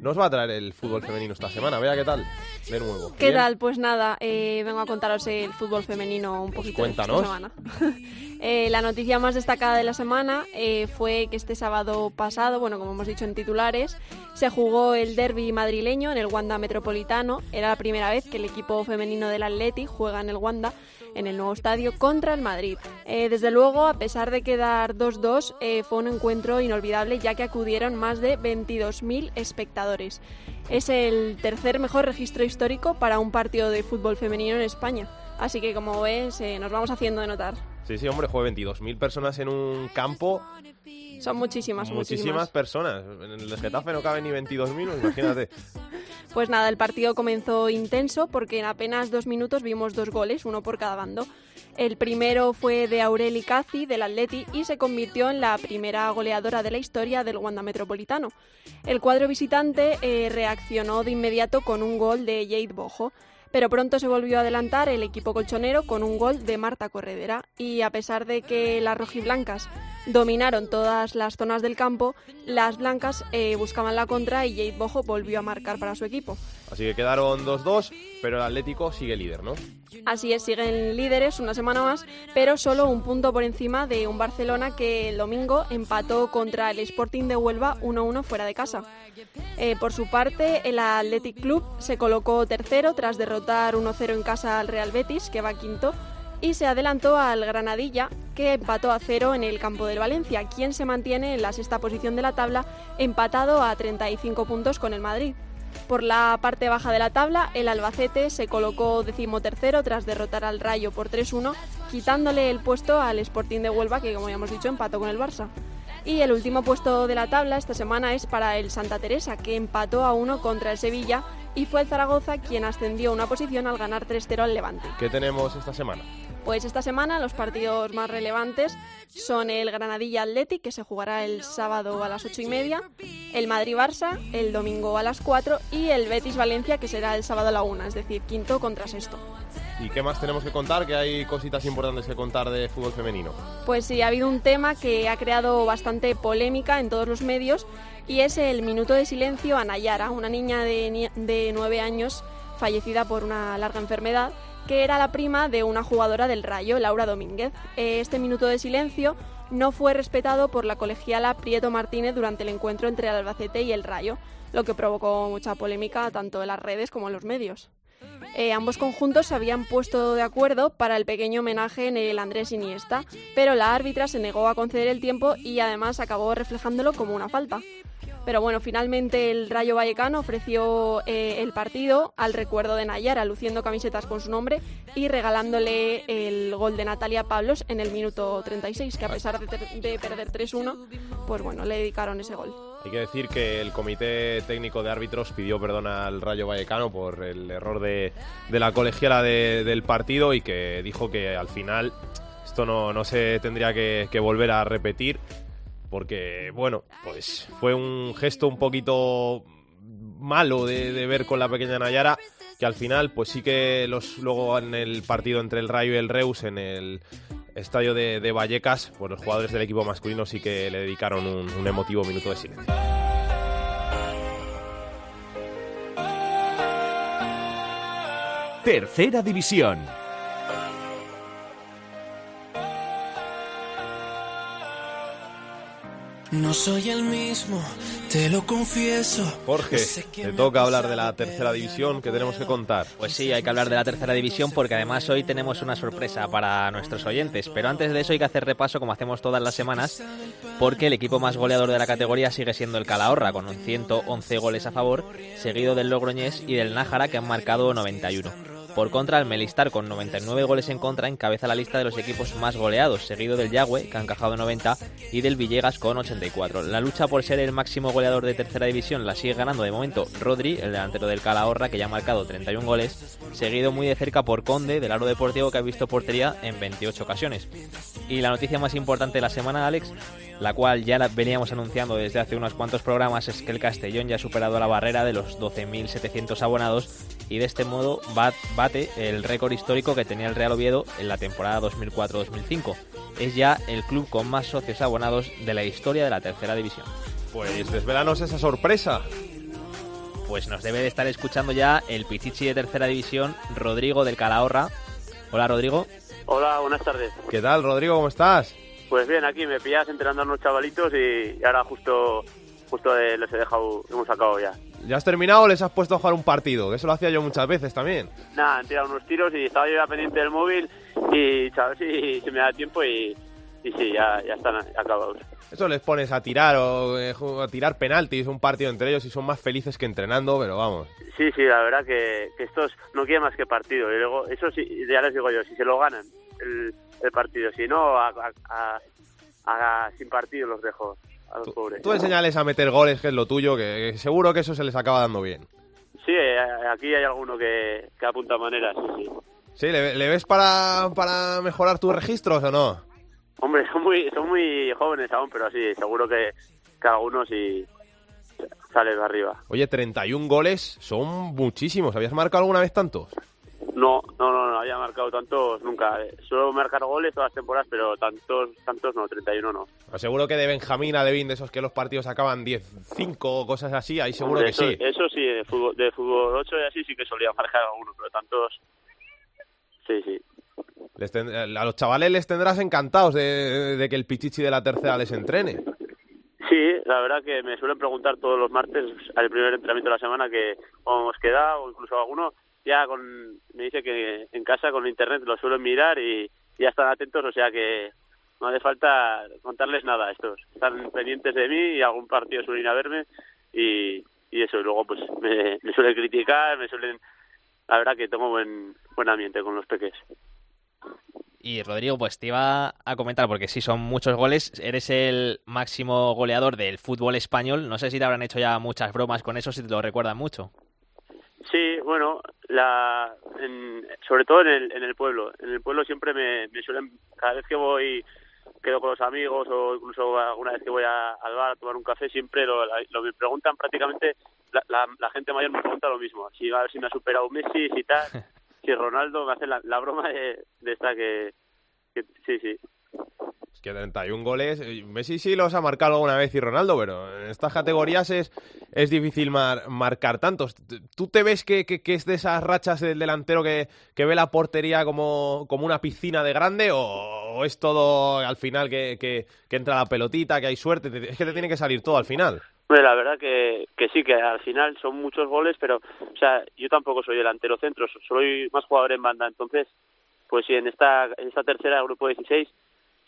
Nos va a traer el fútbol femenino esta semana. Vea qué tal. De nuevo. ¿Qué Bien. tal? Pues nada, eh, vengo a contaros el fútbol femenino un poquito de esta Cuéntanos. semana. Eh, la noticia más destacada de la semana eh, fue que este sábado pasado, bueno, como hemos dicho en titulares, se jugó el derby madrileño en el Wanda Metropolitano. Era la primera vez que el equipo femenino del Atleti juega en el Wanda, en el nuevo estadio, contra el Madrid. Eh, desde luego, a pesar de quedar 2-2, eh, fue un encuentro inolvidable ya que acudieron más de 22.000 espectadores. Es el tercer mejor registro histórico para un partido de fútbol femenino en España. Así que como ves, nos vamos haciendo de notar. Sí, sí, hombre, juega 22.000 personas en un campo. Son muchísimas, Muchísimas muchísimas. personas. En el Getafe no caben ni 22.000, pues imagínate. Pues nada, el partido comenzó intenso porque en apenas dos minutos vimos dos goles, uno por cada bando. El primero fue de Aureli Cazzi, del Atleti, y se convirtió en la primera goleadora de la historia del Wanda Metropolitano. El cuadro visitante eh, reaccionó de inmediato con un gol de Jade Bojo, pero pronto se volvió a adelantar el equipo colchonero con un gol de Marta Corredera, y a pesar de que las rojiblancas dominaron todas las zonas del campo, las blancas eh, buscaban la contra y Jade Bojo volvió a marcar para su equipo. Así que quedaron 2-2, pero el Atlético sigue líder, ¿no? Así es, siguen líderes una semana más, pero solo un punto por encima de un Barcelona que el domingo empató contra el Sporting de Huelva 1-1 fuera de casa. Eh, por su parte, el Athletic Club se colocó tercero tras derrotar 1-0 en casa al Real Betis, que va quinto, y se adelantó al Granadilla, que empató a cero en el campo del Valencia, quien se mantiene en la sexta posición de la tabla, empatado a 35 puntos con el Madrid. Por la parte baja de la tabla, el Albacete se colocó decimotercero tras derrotar al Rayo por 3-1, quitándole el puesto al Sporting de Huelva, que como ya hemos dicho empató con el Barça. Y el último puesto de la tabla esta semana es para el Santa Teresa, que empató a 1 contra el Sevilla, y fue el Zaragoza quien ascendió una posición al ganar 3-0 al Levante. ¿Qué tenemos esta semana? Pues esta semana los partidos más relevantes son el Granadilla Athletic, que se jugará el sábado a las ocho y media, el Madrid-Barça el domingo a las 4 y el Betis-Valencia, que será el sábado a la 1, es decir, quinto contra sexto. ¿Y qué más tenemos que contar? Que hay cositas importantes que contar de fútbol femenino. Pues sí, ha habido un tema que ha creado bastante polémica en todos los medios y es el minuto de silencio a Nayara, una niña de, de 9 años fallecida por una larga enfermedad que era la prima de una jugadora del Rayo, Laura Domínguez. Eh, Este minuto de silencio no fue respetado por la colegiala Prieto Martínez durante el encuentro entre el Albacete y el Rayo, lo que provocó mucha polémica tanto en las redes como en los medios. Eh, ambos conjuntos se habían puesto de acuerdo para el pequeño homenaje en el Andrés Iniesta, pero la árbitra se negó a conceder el tiempo y además acabó reflejándolo como una falta. Pero bueno, finalmente el Rayo Vallecano ofreció eh, el partido al recuerdo de Nayara, luciendo camisetas con su nombre y regalándole el gol de Natalia Pablos en el minuto 36, que a pesar de, perder 3-1, pues bueno, le dedicaron ese gol. Hay que decir que el Comité Técnico de Árbitros pidió perdón al Rayo Vallecano por el error de, de la colegiala de- del partido y que dijo que al final esto no, no se tendría que volver a repetir porque, bueno, pues fue un gesto un poquito malo de, ver con la pequeña Nayara que al final pues sí que los luego en el partido entre el Rayo y el Reus en el estadio de, de Vallecas pues los jugadores del equipo masculino sí que le dedicaron un, un emotivo minuto de silencio. Tercera división. No soy el mismo, te lo confieso. Jorge, te toca hablar de la tercera división que tenemos que contar. Pues sí, hay que hablar de la tercera división porque además hoy tenemos una sorpresa para nuestros oyentes. Pero antes de eso hay que hacer repaso como hacemos todas las semanas porque el equipo más goleador de la categoría sigue siendo el Calahorra con un 111 goles a favor, seguido del Logroñés y del Nájara que han marcado 91. Por contra, el Melistar con 99 goles en contra encabeza la lista de los equipos más goleados, seguido del Yagüe, que ha encajado 90, y del Villegas con 84. La lucha por ser el máximo goleador de tercera división la sigue ganando de momento Rodri, el delantero del Calahorra, que ya ha marcado 31 goles, seguido muy de cerca por Conde, del Aro Deportivo, que ha visto portería en 28 ocasiones. Y la noticia más importante de la semana, Alex, la cual ya la veníamos anunciando desde hace unos cuantos programas, es que el Castellón ya ha superado la barrera de los 12.700 abonados y de este modo bat- bate el récord histórico que tenía el Real Oviedo en la temporada 2004-2005. es ya el club con más socios abonados de la historia de la tercera división. Pues desvelanos esa sorpresa. Pues nos debe de estar escuchando ya el Pichichi de tercera división, Rodrigo del Calahorra. Hola Rodrigo. Hola, buenas tardes. ¿Qué tal, Rodrigo? ¿Cómo estás? Pues bien, aquí me pillas entrenando a unos chavalitos y ahora justo justo eh, les he dejado, hemos sacado ya. ¿Ya has terminado o les has puesto a jugar un partido? Que eso lo hacía yo muchas veces también. Nada, han tirado unos tiros y estaba yo ya pendiente del móvil y a ver si, si me da tiempo y, y sí, ya, ya están acabados. Eso les pones a tirar o eh, a tirar penaltis, un partido entre ellos y son más felices que entrenando, pero vamos. Sí, sí, la verdad que, que estos no quieren más que partido. Y luego, eso sí, ya les digo yo, si se lo ganan el, el partido, si no, a, a- a- sin partido los dejo a los pobres. Tú enseñales a meter goles, que es lo tuyo, que, que seguro que eso se les acaba dando bien. Sí, eh, aquí hay alguno que, que apunta maneras, sí, sí. ¿Sí? ¿Le, le ves para, para mejorar tus registros o no? Hombre, son muy, son muy jóvenes aún, pero sí, seguro que, que algunos sí sale de arriba. Oye, 31 goles son muchísimos. ¿Habías marcado alguna vez tantos? No, no, no, no había marcado tantos nunca. Eh, Suelo marcar goles todas las temporadas, pero tantos, tantos no, 31 no. Seguro que de Benjamín a Levin, de esos que los partidos acaban 10-5 o cosas así, ahí seguro Hombre, que eso, sí. Eso sí, de fútbol, de fútbol 8 y así sí que solía marcar alguno, pero tantos... Sí, sí. Les ten- a los chavales les tendrás encantados de, de que el Pichichi de la tercera les entrene. Sí, la verdad que me suelen preguntar todos los martes al primer entrenamiento de la semana que cómo hemos quedado o incluso alguno ya con me dice que en casa con internet lo suelen mirar y ya están atentos, o sea que no hace falta contarles nada a estos. Están pendientes de mí y algún partido suelen ir a verme y, y eso, y luego pues me, suelen criticar, me suelen... La verdad que tengo buen, buen ambiente con los peques. Y Rodrigo, pues te iba a comentar, porque sí, son muchos goles, eres el máximo goleador del fútbol español, no sé si te habrán hecho ya muchas bromas con eso, si te lo recuerdan mucho. Sí, bueno, la, en- sobre todo en el, en el pueblo. En el pueblo siempre me, me suelen, cada vez que voy, quedo con los amigos o incluso alguna vez que voy a- al bar a tomar un café, siempre lo, lo me preguntan prácticamente, la, la, la gente mayor me pregunta lo mismo. Si, a ver si me ha superado Messi, si tal, si Ronaldo, me hacen la, la broma de, de esta que, que sí, sí. Es que 31 goles, eh, Messi sí los ha marcado alguna vez y Ronaldo, pero en estas categorías es, es difícil mar- marcar tantos. ¿Tú te ves que, que- es de esas rachas del delantero que, que ve la portería como, como una piscina de grande o, es todo al final que, que- entra la pelotita, que hay suerte? Te- Es que te tiene que salir todo al final. Hombre, la verdad que, que sí, que al final son muchos goles, pero, o sea, yo tampoco soy delantero centro, so- soy más jugador en banda. Entonces, pues sí, en esta, en esta tercera grupo 16,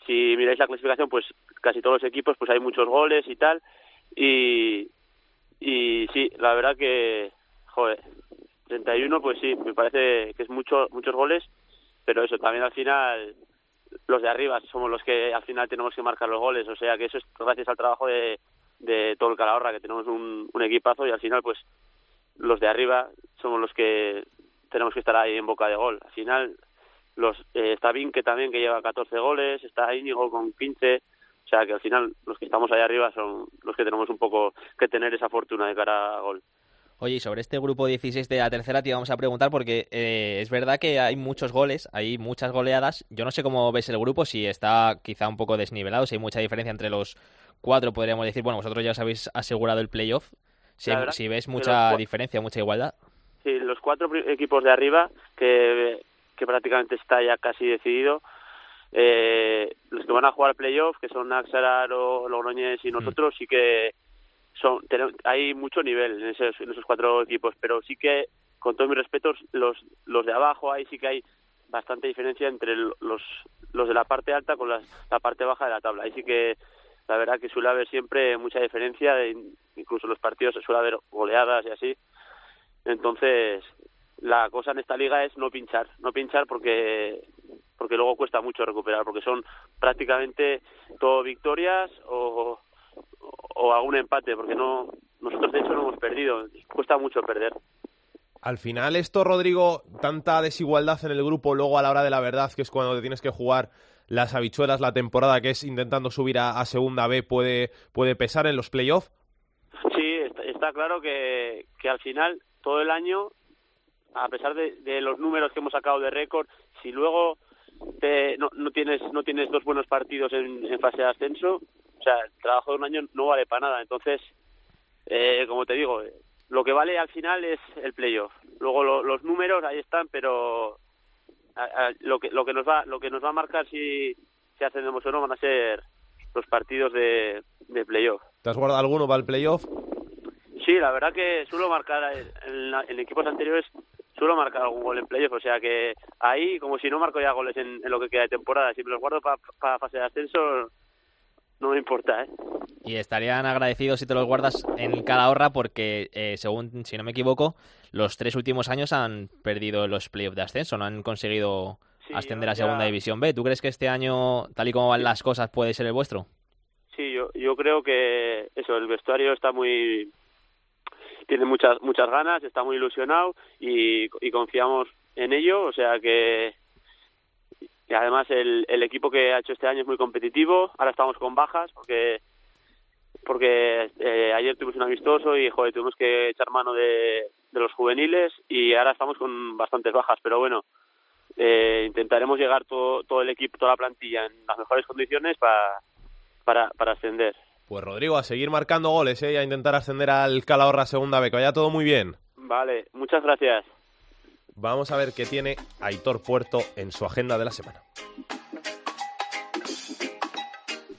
si miráis la clasificación, pues casi todos los equipos, pues hay muchos goles y tal. Y, y sí, la verdad que, joder, 31, pues sí, me parece que es mucho, muchos goles, pero eso también al final los de arriba somos los que al final tenemos que marcar los goles, o sea que eso es gracias al trabajo de, de todo el Calahorra, que tenemos un, un equipazo y al final pues los de arriba somos los que tenemos que estar ahí en boca de gol. Al final los eh, está Vinque también que lleva 14 goles, está Íñigo con 15, o sea que al final los que estamos ahí arriba son los que tenemos un poco que tener esa fortuna de cara a gol. Oye, y sobre este grupo 16 de la tercera te íbamos a preguntar porque eh, es verdad que hay muchos goles, hay muchas goleadas. Yo no sé cómo ves el grupo, si está quizá un poco desnivelado, si hay mucha diferencia entre los cuatro, podríamos decir. Bueno, vosotros ya os habéis asegurado el playoff. Si, ves mucha los diferencia, mucha igualdad. Sí, los cuatro equipos de arriba, que, que prácticamente está ya casi decidido, eh, los que van a jugar playoff, que son Axarar o Logroñés y nosotros, sí que son tenemos- hay mucho nivel en esos, en esos cuatro equipos, pero sí que, con todos mis respetos, los, los de abajo, ahí sí que hay bastante diferencia entre los, los de la parte alta con las- la parte baja de la tabla. Ahí sí que la verdad que suele haber siempre mucha diferencia, de- incluso en los partidos suele haber goleadas y así. Entonces, la cosa en esta liga es no pinchar, no pinchar porque porque luego cuesta mucho recuperar, porque son prácticamente todo victorias o, o algún empate, porque no nosotros de hecho no hemos perdido, cuesta mucho perder. Al final esto, Rodrigo, tanta desigualdad en el grupo luego a la hora de la verdad, que es cuando te tienes que jugar las habichuelas la temporada, que es intentando subir a, a segunda B, puede, puede pesar en los playoffs. Sí, está, está claro que, que al final todo el año, a pesar de, de los números que hemos sacado de récord, si luego te, no, no tienes no tienes dos buenos partidos en, en fase de ascenso, o sea, el trabajo de un año no vale para nada. Entonces, eh, como te digo, lo que vale al final es el playoff. Luego los números ahí están, pero lo que lo que nos va lo que nos va a marcar si si ascendemos o no van a ser los partidos de, de playoff. ¿Te has guardado alguno para el playoff? Sí, la verdad que suelo marcar en, en equipos anteriores suelo marcar algún gol en playoff, o sea que ahí como si no marco ya goles en, lo que queda de temporada, si me los guardo para fase de ascenso no me importa, ¿eh? Y estarían agradecidos si te los guardas en Calahorra porque, eh, según, si no me equivoco, los tres últimos años han perdido los playoffs de ascenso, no han conseguido ascender a Segunda División B. ¿Tú crees que este año, tal y como van las cosas, puede ser el vuestro? Sí, yo, yo creo que eso, el vestuario está muy... tiene muchas muchas ganas, está muy ilusionado y, y confiamos en ello, o sea que además el, el equipo que ha hecho este año es muy competitivo. Ahora estamos con bajas porque porque eh, ayer tuvimos un amistoso y joder, tuvimos que echar mano de, de los juveniles y ahora estamos con bastantes bajas. Pero bueno, eh, intentaremos llegar todo, todo el equipo, toda la plantilla en las mejores condiciones para, para, para ascender. Pues Rodrigo, a seguir marcando goles ¿eh? y a intentar ascender al Calahorra Segunda B. Que vaya todo muy bien. Vale, muchas gracias. Vamos a ver qué tiene Aitor Puerto en su agenda de la semana.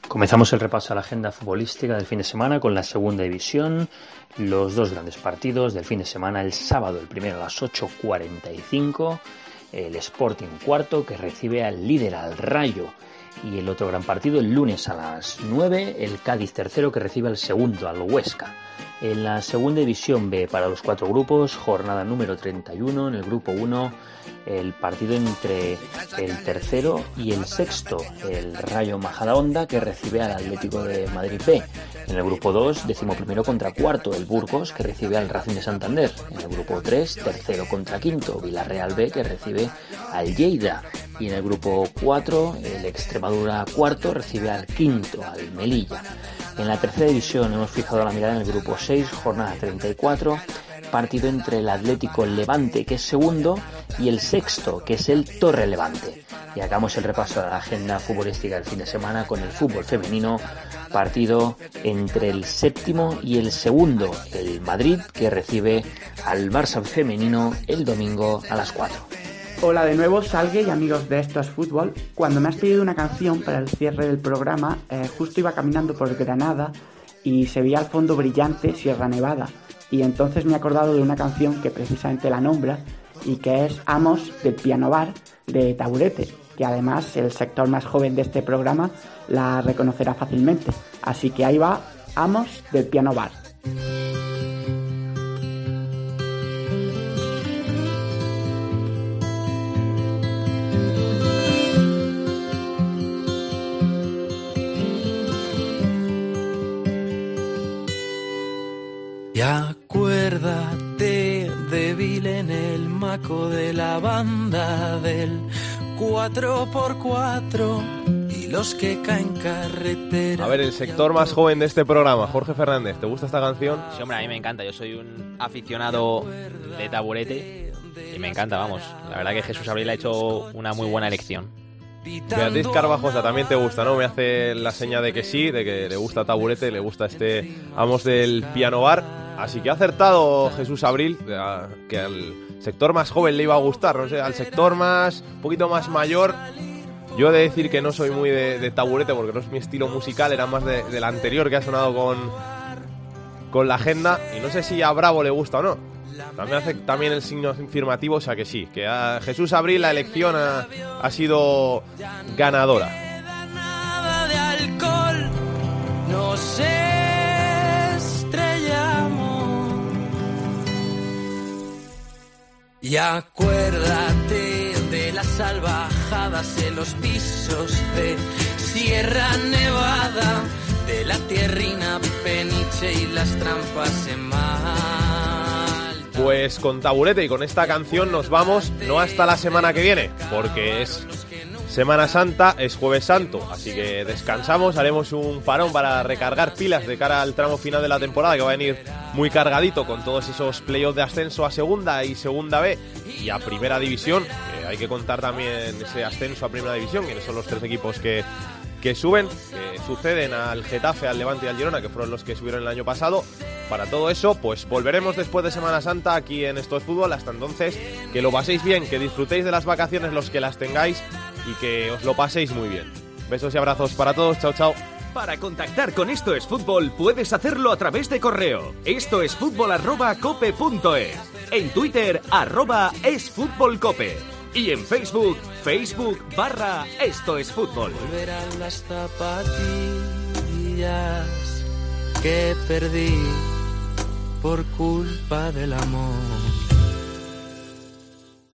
Comenzamos el repaso a la agenda futbolística del fin de semana con la segunda división, los dos grandes partidos del fin de semana, el sábado, el primero a las 8.45, el Sporting cuarto que recibe al líder, al Rayo, y el otro gran partido el lunes a las 9, el Cádiz tercero que recibe al segundo, al Huesca. En la segunda división B para los cuatro grupos, jornada número 31, en el grupo 1, el partido entre el tercero y el sexto, el Rayo Majadahonda que recibe al Atlético de Madrid B. En el grupo 2, décimo primero contra cuarto, el Burgos que recibe al Racing de Santander. En el grupo 3, tercero contra quinto, Villarreal B que recibe al Lleida. Y en el grupo 4, el Extremadura cuarto recibe al quinto, al Melilla. En la tercera división hemos fijado la mirada en el grupo 6, jornada 34, partido entre el Atlético Levante, que es segundo, y el sexto, que es el Torre Levante. Y hagamos el repaso a la agenda futbolística del fin de semana con el fútbol femenino, partido entre el séptimo y el segundo, el Madrid, que recibe al Barça femenino el domingo a las 4. Hola de nuevo, Salgue y amigos de Esto es Fútbol. Cuando me has pedido una canción para el cierre del programa, eh, justo iba caminando por Granada y se veía al fondo brillante Sierra Nevada. Y entonces me he acordado de una canción que precisamente la nombra y que es Amos del Piano Bar de Taburete, que además el sector más joven de este programa la reconocerá fácilmente. Así que ahí va Amos del Piano Bar. Y acuérdate débil en el maco de la banda del 4x4 y los que caen carretera. A ver, el sector más joven de este programa, Jorge Fernández, ¿te gusta esta canción? Sí, hombre, a mí me encanta. Yo soy un aficionado de taburete y me encanta, vamos. La verdad que Jesús Abril ha hecho una muy buena elección. Beatriz Carvajosa también te gusta, ¿no? Me hace la seña de que sí, de que le gusta Taburete, le gusta este Amos del Piano Bar. Así que ha acertado Jesús Abril, que al sector más joven le iba a gustar, no sé, al sector más, un poquito más mayor. Yo he de decir que no soy muy de, taburete porque no es mi estilo musical, era más de, del anterior que ha sonado con, con la agenda. Y no sé si a Bravo le gusta o no. También hace también el signo afirmativo, o sea que sí, que a Jesús Abril la elección ha, ha sido ganadora. de alcohol Y acuérdate de las salvajadas en los pisos de Sierra Nevada, de la tierrina peniche y las trampas en mar. Pues con taburete y con esta canción nos vamos no hasta la semana que viene, porque es Semana Santa es jueves santo, así que descansamos, haremos un parón para recargar pilas de cara al tramo final de la temporada que va a venir muy cargadito con todos esos playoffs de ascenso a segunda y segunda B y a primera división. hay que contar también ese ascenso a primera división, quienes son los tres equipos que que suben, que suceden al Getafe, al Levante y al Girona, que fueron los que subieron el año pasado. Para todo eso, pues volveremos después de Semana Santa aquí en Esto es Fútbol. Hasta entonces, que lo paséis bien, que disfrutéis de las vacaciones los que las tengáis y que os lo paséis muy bien. Besos y abrazos para todos. Chao, chao. Para contactar con Esto es Fútbol puedes hacerlo a través de correo. Esto es fútbol En Twitter arroba es fútbol cope. Y en Facebook, Facebook barra Esto es Fútbol. Volverán las zapatillas que perdí por culpa del amor.